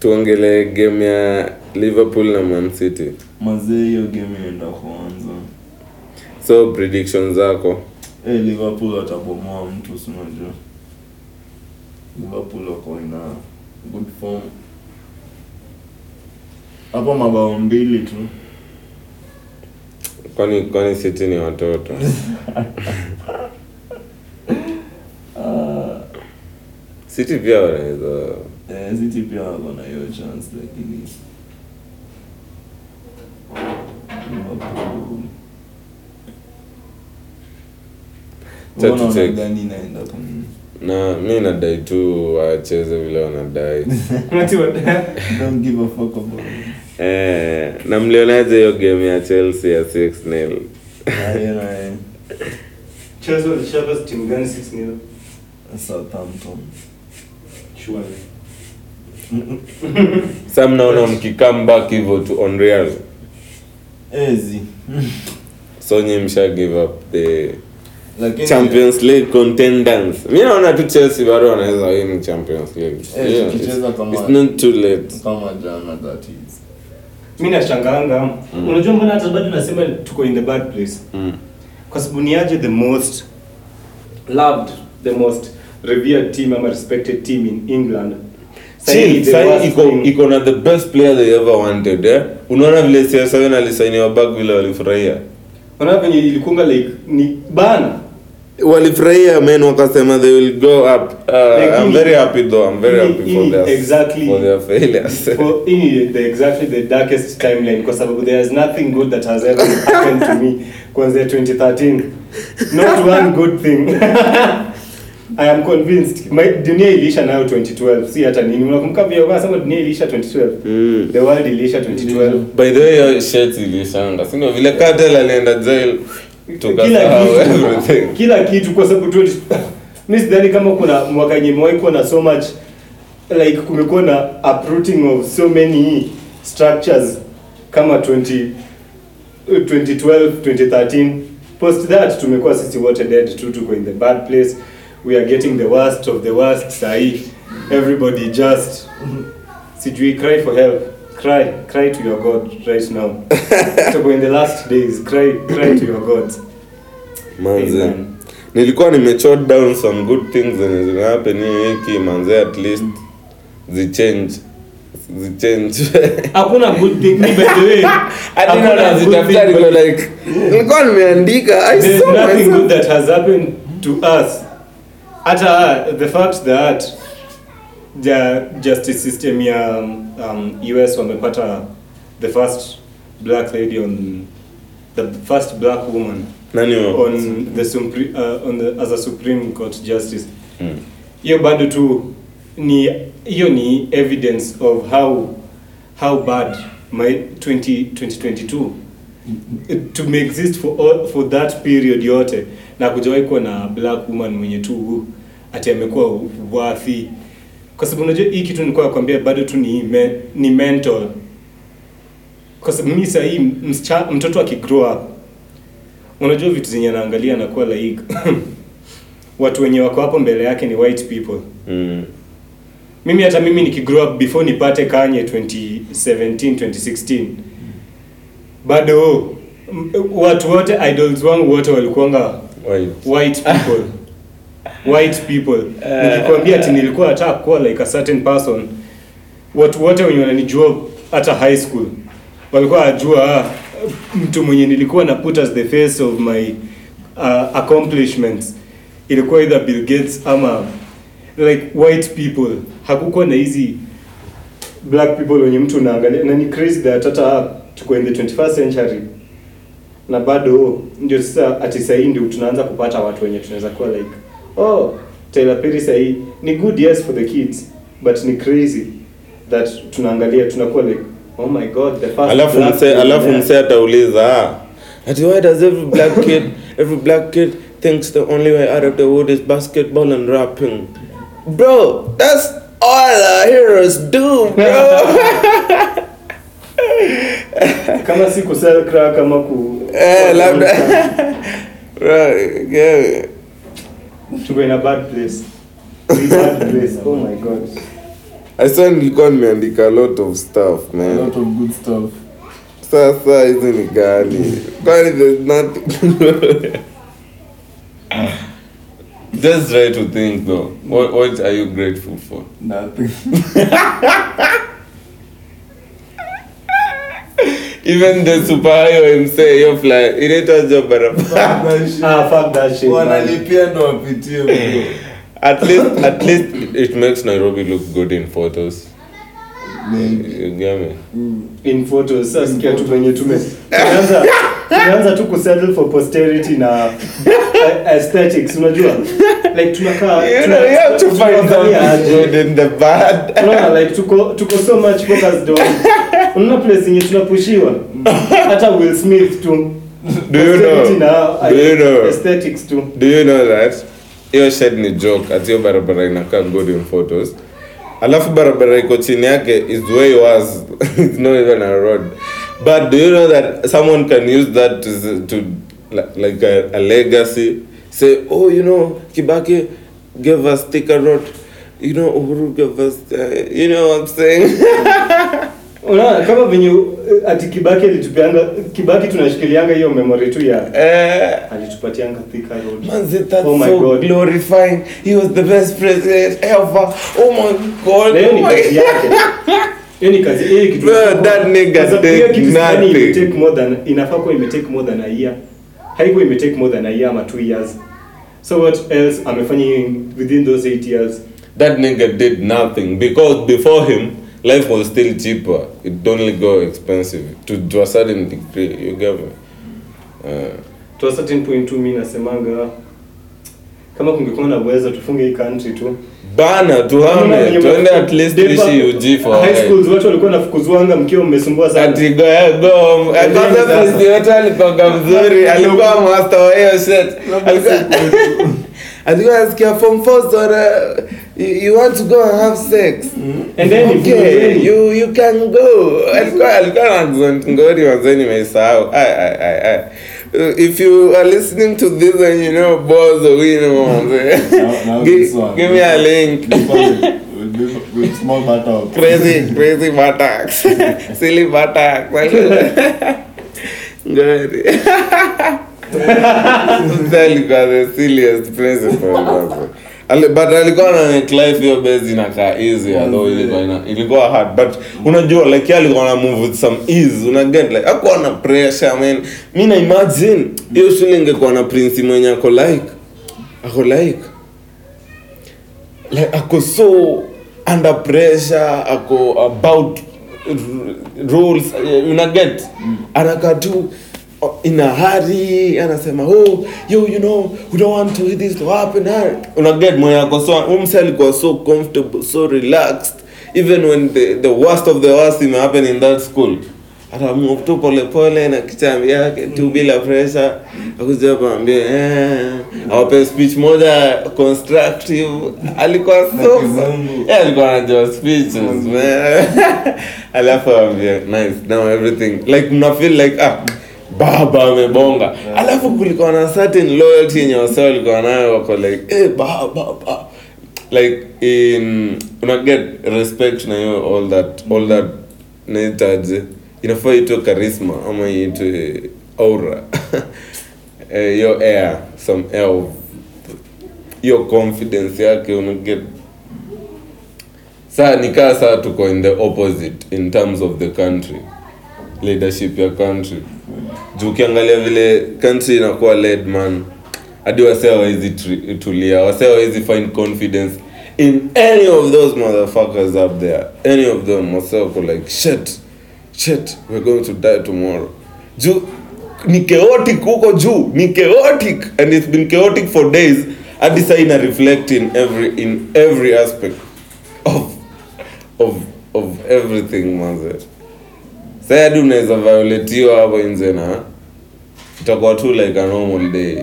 tuongele game ya Liverpool na Man City. Manzi, hiyo game inaenda kuanza So predictions zako. Eh, Liverpool watabomoa mtu si unajua Liverpool wako ina good form hapo mabao mbili tu Kwani kwani City ni watoto? Ah, City pia wanaweza eh, City pia wako na hiyo chance lakini na mi nadai tu wacheze vile wanadai Don't give a fuck about it. eh, na mlionaje hiyo game ya Chelsea ya 6 nil Na hiyo na hiyo. Chelsea timu gani 6-0? Southampton. Surely. sa mnaona mkikam back hivyo to on real Ezi. so nyi msha give up the Lakin champions league contenders mi naona tu chelsea bado wanaweza win champions league Eh, Yeah, it's, kama- it's not too late kama jana that is. mi nashanganga unajua mbona hata bado nasema tuko in the bad place mm. kwa sababu ni aje the most loved the most revered team ama respected team in england. Iko na the best player they ever wanted eh? unaona vile CR7 alisainiwa back vile walifurahia? Unaona venye ilikunga like ni bana. Walifurahia men wakasema they will go up. Uh, Lakini- I'm very happy though I'm very happy for their exactly- for their failures. For in the exactly the darkest timeline kwa sababu there is nothing good that has ever happened to me kuanzia 2013 not one good thing I am convinced. My dunia iliisha nayo 2012 si hata nini. Unakumbuka vile wanasema dunia iliisha 2012 Mm. the world iliisha 2012 by the way your shirt iliisha ilishanga sindio vile Kadel alienda jail kila kitu. Kila kitu kwa sababu 20 mimi sidhani kama kuna mwaka yenye mwaiko kuwa na so much like kumekuwa na uprooting of so many structures kama 20 2012 2013 post that tumekuwa sisi wote dead tu tuko in the bad place we are getting the worst of the worst sahi. Everybody just sijui cry for help. Cry cry to your god right now. Tuko in the last days cry cry to your god. Manze. Amen. nilikuwa nimechot down some good things zenye hii wiki manze at least zichange zichange hakuna good thing by the way. Hakuna naona good zitafuta thing, niko but like nilikuwa nimeandika I saw nothing good that has happened to us hata the fact that the justice system ya um, US wamepata the first black lady on the first black woman Nani on the supreme uh, on the as a supreme court justice hiyo hmm. bado tu ni hiyo ni evidence of how how bad my 20, 2022 to exist for all, for that period yote na kujawahi kuwa na black woman mwenye tu ati amekuwa worthy, kwa sababu unajua hii kitu nilikuwa nakwambia bado tu ni me, ni mental kwa sababu mimi sahii msicha- mtoto akigrow up unajua vitu zenye anaangalia anakuwa like watu wenye wako hapo mbele yake ni white people Mm. mimi hata mimi nikigrow up before nipate kanye 2017 2016 bado watu wote idols wangu wote walikuwanga White. white people white people. Nikikwambia ati nilikuwa nataka kuwa like a certain person watu wote wenye wananijua hata high school walikuwa wajua ah, mtu mwenye nilikuwa na put as the face of my uh, accomplishments ilikuwa either Bill Gates ama like white people. Hakukuwa na hizi black people wenye mtu unaangalia na ni crazy that hata ah, tuko in the 21st century na bado ndio sasa ati sahii ndio tunaanza kupata watu wenye tunaweza kuwa like oh Tyler Perry sahii ni good yes for the kids but ni crazy that tunaangalia tunakuwa like oh my god the first alafu mse alafu mse atauliza ah, ati why does every black kid every black kid thinks the only way out of the wood is basketball and rapping? Bro that's all our heroes do bro. Kama si kusell crack kama ku eh labda. Bro yeah. Tuko in a bad place a bad place oh my god I saw nilikuwa nimeandika a lot of stuff A man lot of good stuff. sasa hizi ni gani kwani there's nothing Just try to think though. What what are you grateful for? Nothing. Even the superhero msee hiyo fly inaitwa jo barabara. ah fuck that shit man. wanalipia ndo wapitie at least at least it makes Nairobi look good in photos. Maybe. you get me? In photos. Sasa sikia tu venye tume tumeanza tumeanza tu kusettle for posterity na aesthetics unajua like tunakaa you know you have to find tunaangalia good in the bad. Unaona like tuko tuko so much focused on unaona place yenye tunapushiwa. Hata Will Smith tu. Do you know? Na Do you know? aesthetics tu. Do you know that? Hiyo shed ni joke. Ati barabara inakaa good in photos. Alafu barabara iko chini yake is way was it's not even a road. But do you know that someone can use that to, to li- like a, a legacy say oh you know kibaki gave us thicker road you know uhuru gave us uh, you know what i'm saying unaona kama venye uh, ati Kibaki alitupianga Kibaki tunashikilianga hiyo memory tu ya eh alitupatianga Thika Road Manzi, that's Oh my so God. glorifying. He was the best president ever. Oh my God. Leo ni Oh kazi yake. Hiyo ni kazi hiyo kitu. Bro, that nigga Kwa sidhani nothing. imetake more than inafaa kuwa imetake more than a year. Haikuwa imetake more than a year ama two years. So what else amefanya within those eight years? That nigga did nothing because before him, life was still cheaper. It only go expensive to, to a certain degree. You get me? Uh, To a certain point tu mi nasemanga kama kungekuwa na uwezo tufunge hii country tu. Bana tuhame. Tuende at least Depa- uji for High schools watu walikuwa nafukuzwanga mkiwa mmesumbua sana. Ati go go. Kwanza sasa. president wetu mzuri. alikuwa master wa hiyo shit. Alikuwa alikuwa anasikia form 4 so uh, you, want to go and have sex? And then okay you- you can go. Alikuwa alikuwa na ngori wazeni meisahau. ai ai ai ai Uh, if you are listening to this and you know boss or you know Now- now give, give me a link. Small buttocks. crazy crazy buttocks silly buttocks ngori Mzee alikuwa the silliest principal basi. Ali- but alikuwa na make hiyo base inakaa easy although ilikuwa ina, ilikuwa hard but unajua like alikuwa na move with some ease una get like hakuwa na pressure man. Mimi na imagine hiyo shule ingekuwa na prince mwenye ako like ako like like ako so under pressure ako about rules una get? Anakaa tu in a hurry anasema oh you you know we don't want to this to happen. Eh." una get moyo yako so umse alikuwa so comfortable so relaxed. Even when the, the worst of the worst ime happen in that school. Atamove tu polepole na kichambi yake tu bila pressure. Akuja kuambia eh, awape speech moja constructive. Alikuwa so alikuwa anajua speeches man. Alafu ambia nice now everything. Like mna feel like ah baba amebonga. Alafu kulikuwa na certain loyalty yenye wase walikuwa nayo wako like eh baba baba. Like in una get respect na hiyo all that all that naitaje inafaa itwe charisma ama itwe aura. Eh, hiyo air some air of hiyo confidence yake una get. Saa nikaa saa tuko in the opposite in terms of the country leadership ya country juu ukiangalia vile country inakuwa led man. Hadi wasee hawawezi tulia. Wasee hawawezi find confidence in any of those motherfuckers up there. Any of them. Wasee like shit shit we're going to die tomorrow. Juu ni chaotic huko juu. Ni chaotic and it's been chaotic for days. Hadi saa ina reflect in every in every aspect of of of everything manze saa hadi unaweza violetiwa hapo nje na itakuwa tu like a normal day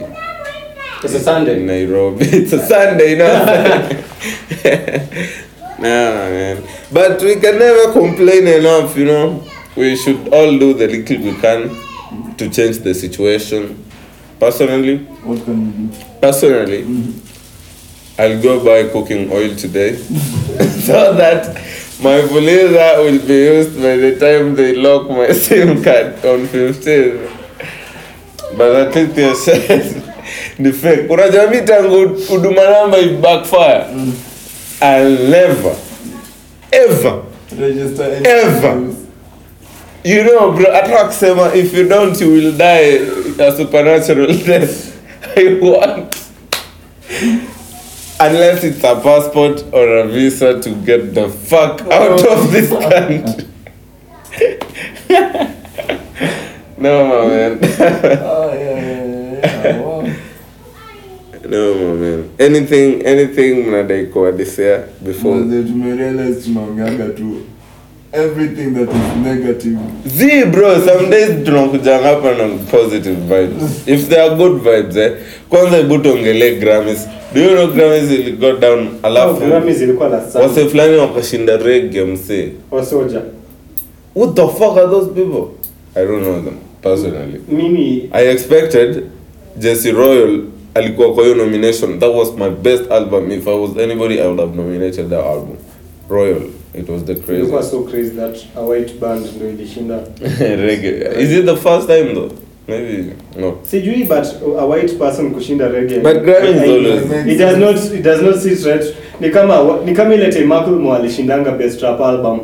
It's a Sunday. in Nairobi. It's a Sunday, no. nah, man. But we can never complain enough, you know. We should all do the little we can to change the situation. Personally, What can you do? personally, I'll go buy cooking oil today so that my Fuliza will be used by the time they lock my SIM card on 15. But I think they said ni fake. Unajua mi tangu huduma namba i backfire. I'll never ever Register any Ever. news. You know, bro, hata wakisema if you don't you will die a supernatural death. I want. Unless it's a passport or a visa to get the fuck out of this country. no, my man. oh, yeah, yeah, yeah. Wow. no, my man. Anything, anything mnadai kuadisia before. Tumerealize tunaongeaga tu everything that is negative Z bro, some days tunakuja hapa na positive vibes. If there are good vibes eh. Kwanza hebu tuongelee Grammys. Do you know Grammys will go down Oh, alafu Grammys ilikuwa last Sunday. wase fulani wakashinda reggae msee. Wasoja. What the fuck are those people? I don't know them personally. Mimi I expected Jesse Royal alikuwa kwa hiyo nomination. That was my best album. If I was anybody, I would have nominated that album. Royal. It was the crazy. ilikuwa crazy. so crazy that a white band ndio ilishinda. reggae. Is it the first time though? Maybe no. Sijui but a white person kushinda reggae. But Grammy is always- It does not it does not sit right. Ni kama ni kama ile time Macklemore alishindanga best rap album.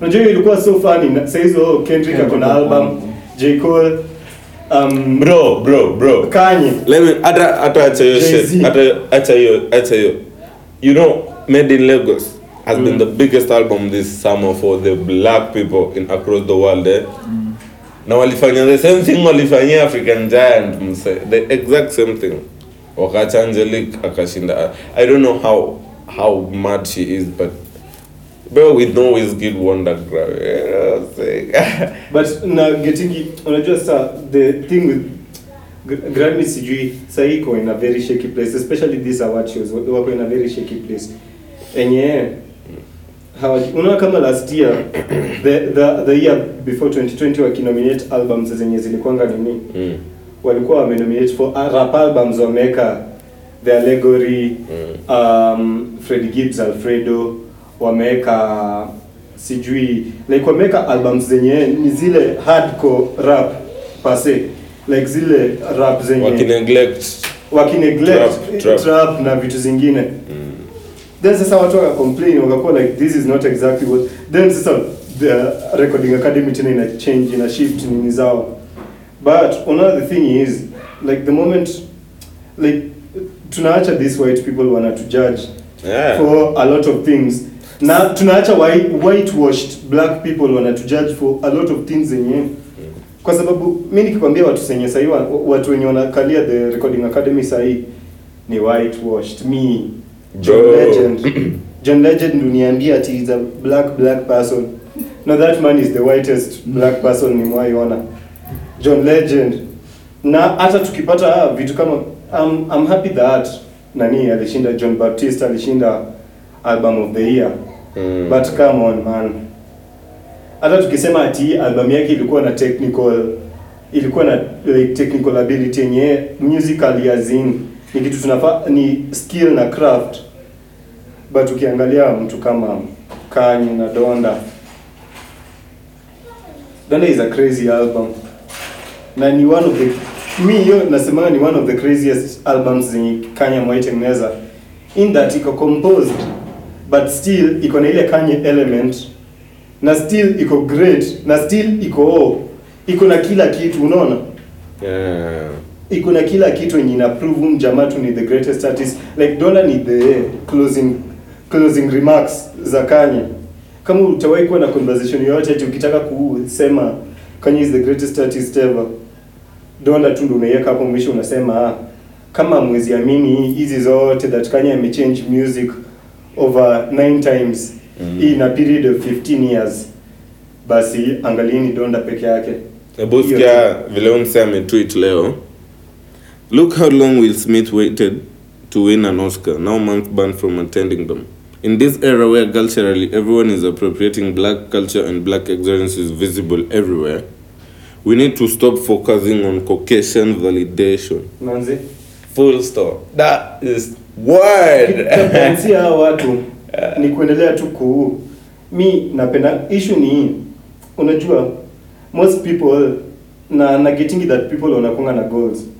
Unajua mm. ilikuwa so funny. Sasa hizo Kendrick ako na album, J Cole, um, Bro, bro, bro. Kanye. Let me hata hata acha hiyo shit. Hata acha hiyo acha hiyo. You know, Made in Lagos has mm. been the biggest album this summer for the black people in across the world eh? mm. na walifanya the same thing walifanyia African Giant mse the exact same thing wakacha angelic akashinda I don't know how how mad she is but wonder Grammy know what I'm saying? But na getting it, unajua sa the thing with Grammy sijui saa iko in a very shaky place especially this award shows wa- wako in a very shaky place enye hawaji- unaona kama last year the, the, the year before 2020 wakinominate albums zenye zilikuanga nini? Mm. walikuwa wamenominate for uh, rap albums wameweka the allegory um, Freddie Gibbs Alfredo wameweka sijui like wameweka albums zenye ni zile hardcore rap pase like zile rap zenye wakineglect wakineglect Trap, trap. trap na vitu zingine then sasa watu waka-complain wakakuwa like this is not exactly what then sasa the recording academy tena ina change ina shift nini zao. But another thing is like the moment like tunaacha these white people wana to judge yeah. for a lot of things. Na tunaacha white, whitewashed black people wanatujudge for a lot of things zenye. Kwa sababu mi nikikwambia watu senye sahii watu wenye wanakalia the recording academy sahii ni whitewashed me John Bro. Legend. John Legend uniambia ati is a black black person. No that man is the whitest black person nimwaiona John Legend. Na hata tukipata vitu kama I'm, I'm happy that nani alishinda John Baptiste alishinda album of the year. Mm. but come on man. Hata tukisema ati album yake ilikuwa na technical ilikuwa na like technical ability yenye musically as in ni kitu tunafaa ni skill na craft. But ukiangalia mtu kama Kanye na Donda. Donda is a crazy album. Na ni one of the mi hiyo nasemanga ni one of the craziest albums zenye Kanye amewaitengeneza. In that iko composed but still iko na ile Kanye element. Na still iko great na still iko iko na kila kitu unaona? Yeah. Iko na kila kitu yenye ina prove huyu tu ni the greatest artist like Dola ni the closing closing remarks za Kanye kama utawahi kuwa na conversation yoyote ati ukitaka kusema Kanye is the greatest artist ever Dola tu ndio unaiweka hapo mwisho unasema ah, kama mwezi amini hizi zote that Kanye amechange music over nine times Mm. in a period of 15 years basi angalieni Donda peke yake Hebu sikia vile umse ametweet leo. Look how long Will Smith waited to win an Oscar, now months banned from attending them. In this era where culturally everyone is appropriating black culture and black excellence is visible everywhere, we need to stop focusing on Caucasian validation. manzi Full stop. That is word. Kuanzia watu ni kuendelea tu ku mi napenda issue ni unajua most people na na getting that people wanakunga na goals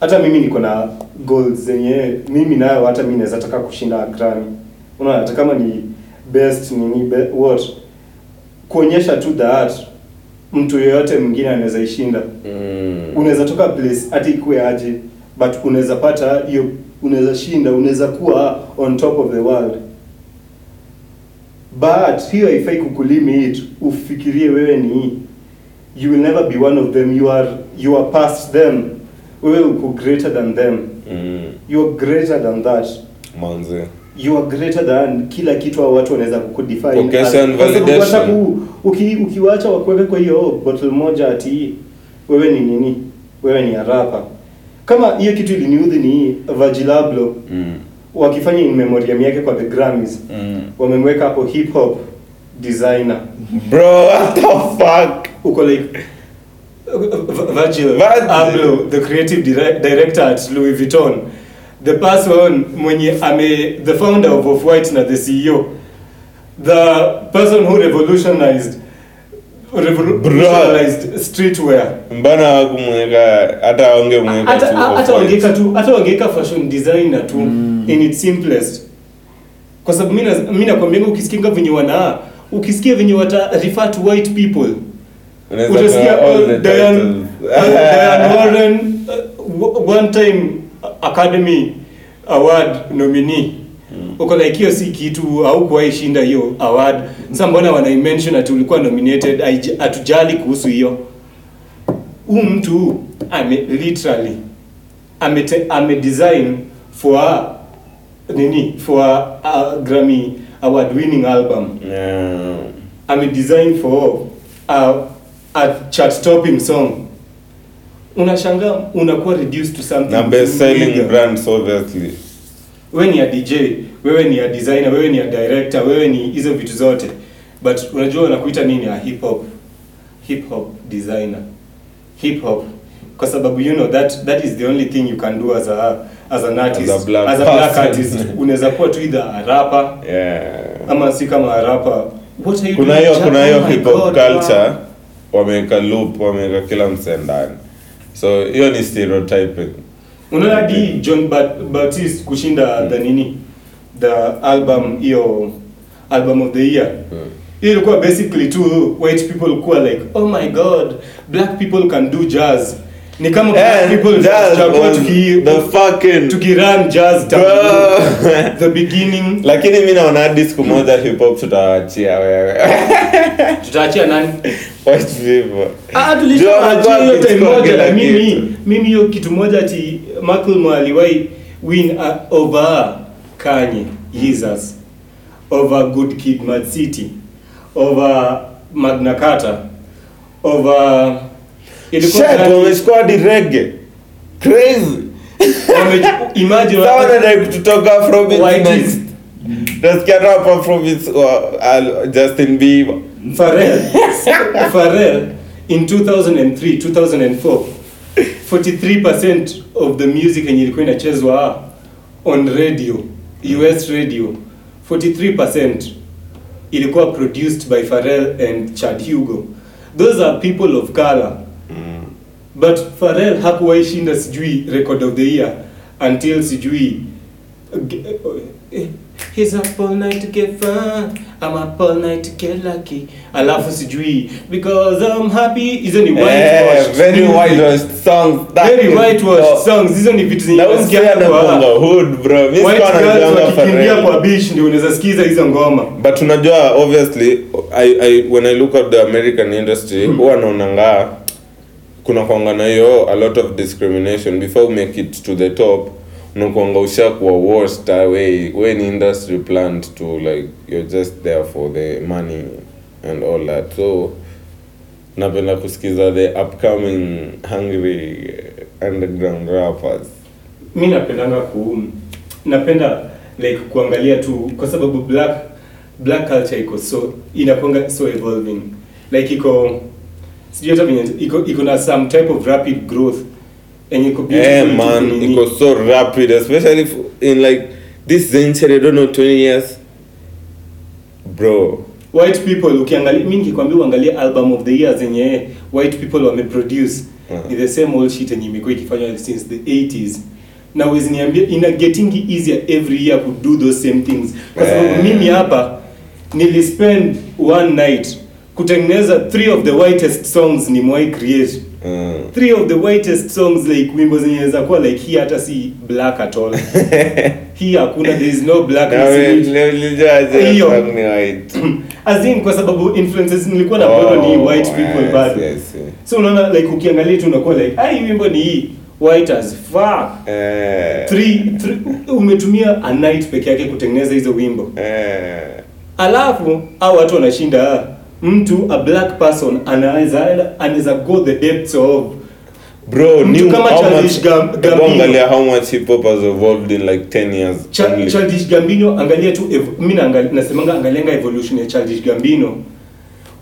hata mimi niko na goals zenye mimi nayo hata mimi naweza taka kushinda Grammy unaona hata kama ni best nini be, what? Kuonyesha tu that mtu yeyote mwingine anaweza ishinda. Mm. unaweza toka place hata ikuwe aje but unaweza pata hiyo unaweza shinda unaweza kuwa on top of the world. But hiyo haifai kukulimit ufikirie wewe ni you will never be one of them you are you are past them wewe uko greater than them Mm. you are greater than that Manze. you are greater than kila kitu hao watu wanaweza kukudefine ku- uki, ukiwacha wakuweke kwa hiyo bottle moja ati wewe ni nini wewe ni arapa kama hiyo kitu iliniudhi ni Vajilablo Mm. wakifanya in memoriam yake kwa the Grammys Mm. wamemweka hapo hip hop designer Bro, what the fuck? uko like Virgil. Virgil. Abloh the creative director at Louis Vuitton. The person mwenye ame the founder of Off-White na the CEO the person who revolutionized revolutionized streetwear. Mbana wakumweka hata wangemweka hata wangeka tu hata wangeka fashion designer tu in its simplest. Kwa sababu mimi mimi nakwambia ukisikia venye wana ukisikia venye wata refer to white people utasikia Diane, uh, Diane Warren uh, one time Academy Award nominee. Uko like hiyo si kitu au kuwahi shinda hiyo award. Sasa mbona wanaimention ati ulikuwa nominated? Hatujali kuhusu hiyo. Huu mtu ame literally ame ame design for nini for a, a Grammy award winning album. Yeah. ame design for a chart topping song unashangaa unakuwa reduced to something na best selling brands obviously. Wewe ni ya DJ wewe ni ya designer wewe ni ya director wewe ni hizo vitu zote. But unajua wanakuita nini? Ya hip hop hip hop designer. Hip hop. Kwa sababu you know that that is the only thing you can do as a as an artist. As a black as a black artist unaweza kuwa tu either a rapper yeah. ama si kama a rapper. What are you kuna hiyo kuna hiyo Oh hip hop culture. Wameweka loop wameweka kila ndani. So hiyo ni stereotyping. Unaona hadi John Baptiste kushinda the nini? The album hiyo album of the year. Hiyo ilikuwa basically tu white people kuwa like oh my god black people can do jazz. Ni kama Eh, people jazz tuki the fucking- tukiran jazz tangu the beginning. Lakini mimi naona hadi siku moja hip hop tutaachia wewe. Tutaachia nani White people. Ah, tulishaachia wanajua hiyo time moja na mimi mimi hiyo kitu moja ati Macklemore aliwahi win uh, over Kanye Jesus over Good Kid Mad City over Magna Carta over ilikuwa Shit, gani? reggae. Crazy. Imagine kutoka next. is- Nasikia rap Afrobeat, uh, uh, Justin Bieber. Pharrell Pharrell in 2003 2004 43% of the music yenye ilikuwa inachezwa on radio US radio 43% ilikuwa produced by Pharrell and Chad Hugo those are people of color Mm. but Pharrell hakuwahi shinda sijui record of the year until sijui He's up all night to get fun. I'm up all night to get lucky. Alafu sijui because I'm happy. Hizo ni Eh, whitewashed. very whitewashed songs. That very whitewashed songs. Hizo ni vitu usikia kwa- hood, bro. Mi white sikuwa najuanga wakikimbia kwa beach ndio unaweza sikiza hizo ngoma. But unajua obviously I, I, when i look at the american industry huwa naonanga kuna kwanga na hiyo a lot of discrimination. Before make it to the top unakuanga ushakuwa worst away we ni industry plant to like you're just there for the money and all that. So napenda kusikiza the upcoming hungry underground rappers. Mi napendanga ku napenda like kuangalia tu kwa sababu black black culture iko so inakwanga so evolving. Like iko sijui hata venye iko iko na some type of rapid growth enye you could be yeah man, it was so rapid, especially if in like this century, I don't know, 20 years. Bro, white people ukiangalia mi nikikwambia uangalie album of the year zenye white people wameproduce Uh-huh. ni the same old shit yenye imekuwa ikifanywa since the 80s na uwezi niambia ina getting easier every year to do those same things kwa sababu Eh. mimi hapa nilispend one night kutengeneza three of the whitest songs nimewai create uh, three of the whitest songs like wimbo zenye kuwa like hii hata si black at all. Hii hakuna there is no black Hiyo. as in kwa sababu influences nilikuwa na bado ni Oh, white people yes, bado. yes, yes. so unaona like ukiangalia tu unakuwa like ai wimbo ni hii white as fuck. Eh, three, three, umetumia a night peke yake kutengeneza hizo wimbo. Eh, alafu au watu wanashinda ah, mtu a black person anaweza anaweza go the depths of bro new kama how much angalia how much hip hop has evolved in like 10 years Ch only. Childish Gambino angalia tu mimi naangalia- nasemanga angalianga evolution ya Childish Gambino.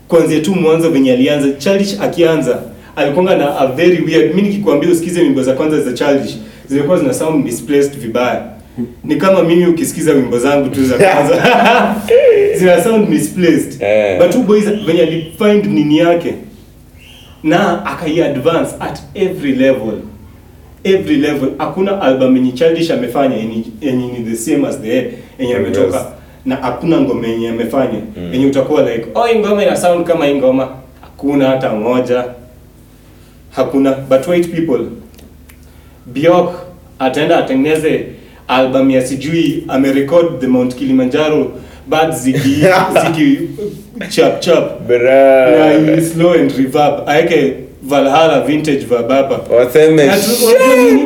Kuanzia tu mwanzo venye alianza. Childish akianza alikonga na a very weird mimi nikikwambia usikize nyimbo za kwanza za Childish zilikuwa zina sound misplaced vibaya ni kama mimi ukisikiza wimbo zangu tu za kwanza. Zina sound misplaced. Yeah. but two boys venye alifind nini yake na akai advance at every level. Every level. Hakuna album yenye Childish amefanya yenye ni the same as the yenye Yes. ametoka. Na hakuna ngoma yenye amefanya. Yenye utakuwa like oh hii ngoma ina sound kama hii ngoma. Hakuna hata moja. Hakuna. But white people. Bjork ataenda atengeneze album ya sijui amerecord the Mount Kilimanjaro birds ziki ziki chap chap na Bro. slow and reverb. Aeke Valhalla vintage hapa. Waseme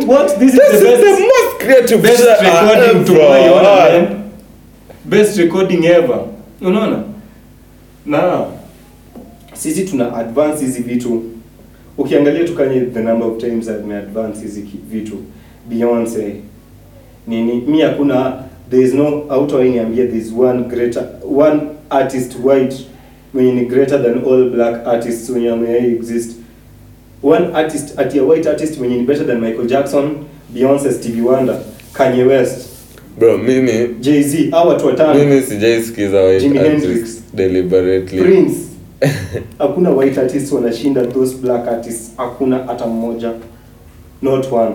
what? This is is best the most creative best recording to ever. my honor best recording ever. Unaona? Na sisi tuna advance hizi vitu. Ukiangalia tu kanye the number of times ame advance hizi vitu. Beyonce nini? Mi hakuna there is no autoiniambia there is one greater one artist white mwenye ni greater than all black artists wenye wame exist. One artist ati a white artist mwenye ni better than Michael Jackson Beyonce Stevie Wonder Kanye West. Bro mimi Jay-Z hao watu watano. Mimi sijaisikiza white Jimi Hendrix. deliberately. Prince. Hakuna white artists wanashinda those black artists. Hakuna hata mmoja. Not one.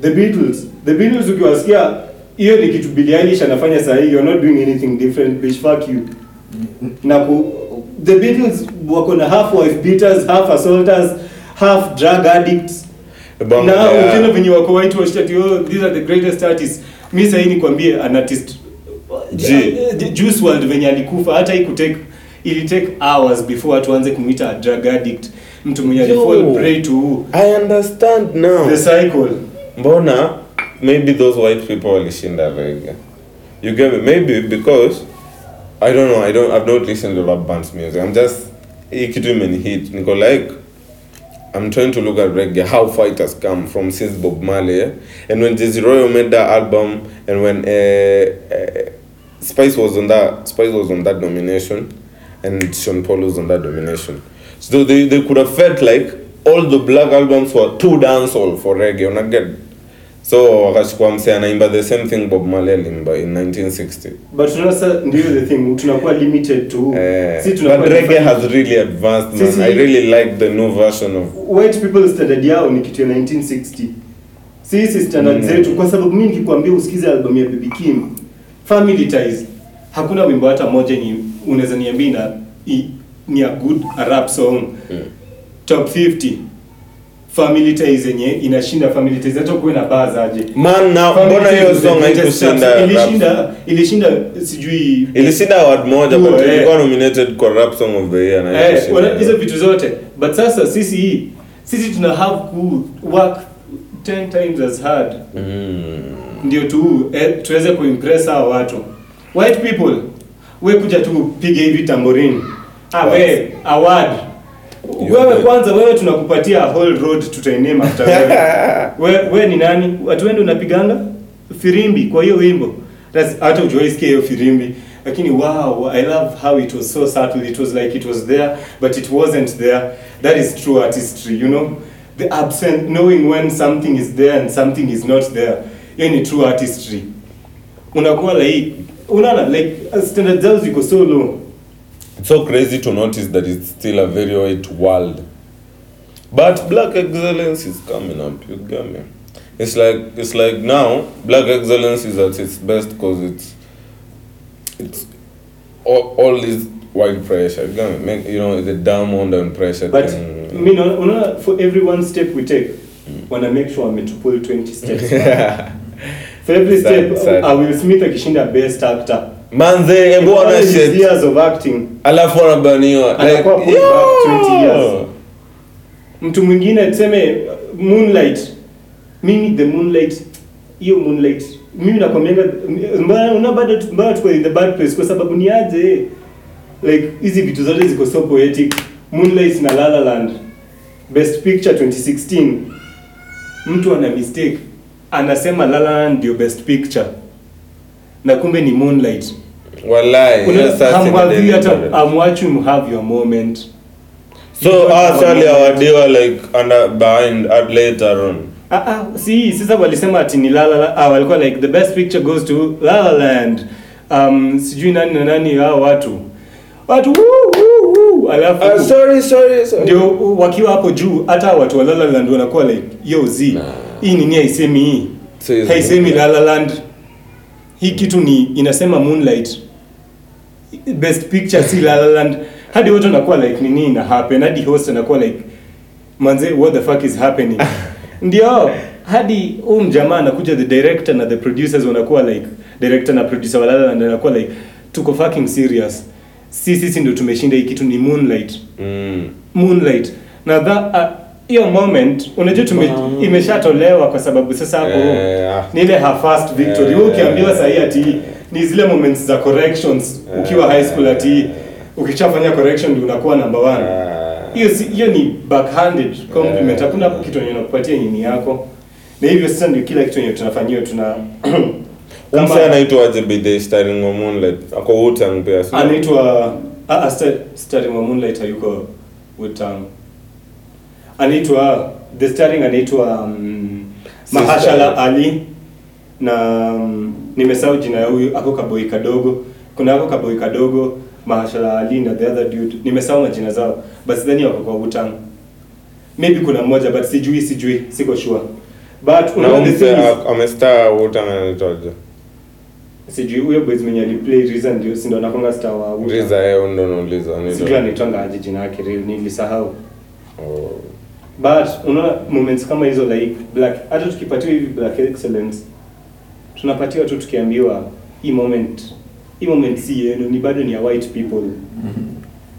The Beatles the Beatles ukiwasikia hiyo ni kitu Billie Eilish anafanya saa hii you're not doing anything different bitch fuck you. Na ku the Beatles wako na half wife beaters half assaulters half drug addicts. Bongo, na yeah. ukiona venye wako white washed ati oh these are the greatest artists. Mi sahii nikwambie an artist. Eh, Juice WRLD venye alikufa hata ikutake ili take hours before watu waanze kumwita a drug addict. Mtu mwenye alifall prey to i understand now. The cycle. Mbona maybe those white people walishinda rege you get me? Maybe because i don't know i don't i've not listened to rap bands music. I'm just hii kitu imenihit niko like i'm trying to look at reggae how has come from since bob marley and when Jay-Z Royal made that album and when uh, uh, spice was on that spice was on that nomination and sean paul was on that nomination. So they, they could have felt like all the black albums were too dancehall for reggae. Una get so wakachukua mse anaimba the same thing bob marley alimba in 1960 but sasa ndio the thing. Tunakuwa limited to Eh, si but reggae has really advanced man. Si, i really like the new version of white people standard yao ni kitu ya 1960 sisi standard Mm. zetu kwa sababu mimi nikikwambia usikize album ya Baby Kim Family Ties hakuna wimbo hata moja ni unaweza niambia ni a good a rap song. Top 50 Family Ties yenye inashinda Family Ties hata kuwe na baa zaje man na mbona hiyo song haikushinda ilishinda ilishinda sijui ilishinda award moja but ilikuwa nominated kwa rap song of the year na Eh, hizo vitu zote. But sasa sisi hii sisi tuna have ku work 10 times as hard. Mm. ndio tu eh, tuweze kuimpress hao watu. White people we kuja tu piga hivi tamborini ah, we award wewe kwanza wewe tunakupatia whole road tutainema after wewe we, we ni nani? Watu wengi unapiganga? Firimbi kwa hiyo wimbo. Hata ujuwaisikia hiyo firimbi. Lakini wow i love how it was so subtle. It was like it was there but it wasn't there. That is true artistry you know? The absent knowing when something is there and something is not there. Hiyo ni true artistry. Unakuwa like unaona like standard zao ziko so low It's so crazy to notice that it's still a very white world. But black excellence is coming up, you get me? It's like it's like now black excellence is at its best because it's it's all, all this white pressure. You get me? Make you know the diamond and pressure but thing. mi naona unaona for every one step we take wana make sure wametupull 20 steps for every step uh, Will Smith akishinda best actor Manze, hebu shit. years of acting. Alafu anabaniwa. Anakuwa pulled back 20 years. mtu mwingine tuseme moonlight. Mimi the moonlight hiyo moonlight. Mimi nakwambianga mbona una bado mbona tuko in the bad place kwa sababu ni aje? Like hizi vitu zote ziko so poetic. Moonlight na la la land. Best picture 2016 mtu ana mistake. Anasema la la land ndio best picture. Na kumbe ni moonlight Sasa hamwadhi hata. I'm watching you have your moment So actually awadiwa like under behind at later on. Ah, ah, si sasa walisema ati ni la la la ah, walikuwa like the best picture goes to La La Land. Um, sijui nani na nani hao watu. Watu woo, woo, woo. Alafu Uh, sorry, sorry, sorry. ndio wakiwa hapo juu hata watu wa La La Land wanakuwa like yo z hii nini haisemi hii. So Haisemi La La Land. Hii kitu ni inasema Moonlight. Best picture si La La Land. Hadi watu wanakuwa like nini ina happen. Hadi host anakuwa like manze what the fuck is happening ndio hadi huyu mjamaa anakuja the director na the producers wanakuwa like director na producer walala Land anakuwa like tuko fucking serious si sisi ndio tumeshinda hii kitu ni moonlight Mm. moonlight na that uh, hiyo moment unajua tume imeshatolewa kwa sababu sasa hapo Eh, ah. ni ile her first victory yeah. ukiambiwa sahi ati ni zile moments za corrections. Ukiwa high school ati ukishafanya correction ndio unakuwa number one. Ah. hiyo si hiyo ni backhanded compliment. Hakuna kitu yenye nakupatia nini yako. Na hivyo sasa ndio kila kitu yenye tunafanyia tuna Umse anaitwa aje the starring of Moonlight. Ako Wu-Tang pia. anaitwa a ah, Star- starring of Moonlight hayuko Wu-Tang anaitwa the starring anaitwa um, Mahashala Ali na um, nimesahau jina ya huyu ako kaboi kadogo kuna ako kaboi kadogo Mahashala Ali na the other dude nimesahau majina zao but sidhani wako kwa Wu-Tang maybe kuna mmoja but sijui sijui siko sure but Na unaona the thing is, amestar Wu-Tang anaitwaje? sijui huyo boys mwenye aliplay Reason ndio si ndo anakonga star wa Wu-Tang. Riza yeye ndo nauliza. sijui anaitwanga aje jina yake real nilisahau Oh. but unaona moments kama hizo like black hata tukipatiwa hivi black excellence tunapatiwa tu tukiambiwa hii moment hii moment si yenu ni bado ni ya white people.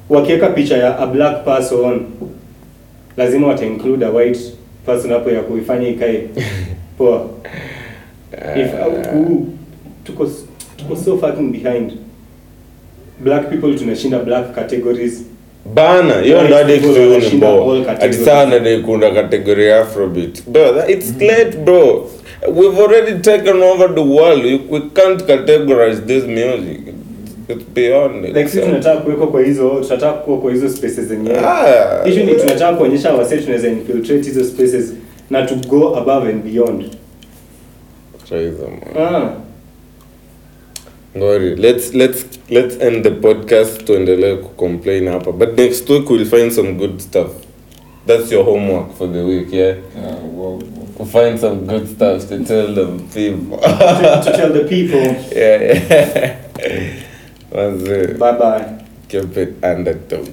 Wakiweka picha ya a black person lazima wata include a white person hapo ya kuifanya ikae. Poa. If uh, tuko tuko so fucking behind. Black people tunashinda black categories. Bana hiyo ndo hadi kitu ni wanashinda bo all hadi sana ndio kuna kategoria afrobeat. Bro it's late bro we've already taken over the world. We, we can't categorize this music. It's beyond it. Like sisi tunataka kuwekwa kwa hizo tunataka kuwa kwa hizo spaces zenyewe. Ah. issue ni tunataka kuonyesha wase tunaweza infiltrate hizo spaces na to go above and beyond. Man. ah. Ngori, let's let's let's end the podcast. Tuendelee kucomplain hapa. But next week we'll find some good stuff. That's your homework for the week yeah? Yeah, we'll find some good stuff to tell the people to, to tell the people. Yeah yeah. Bye bye keep it under two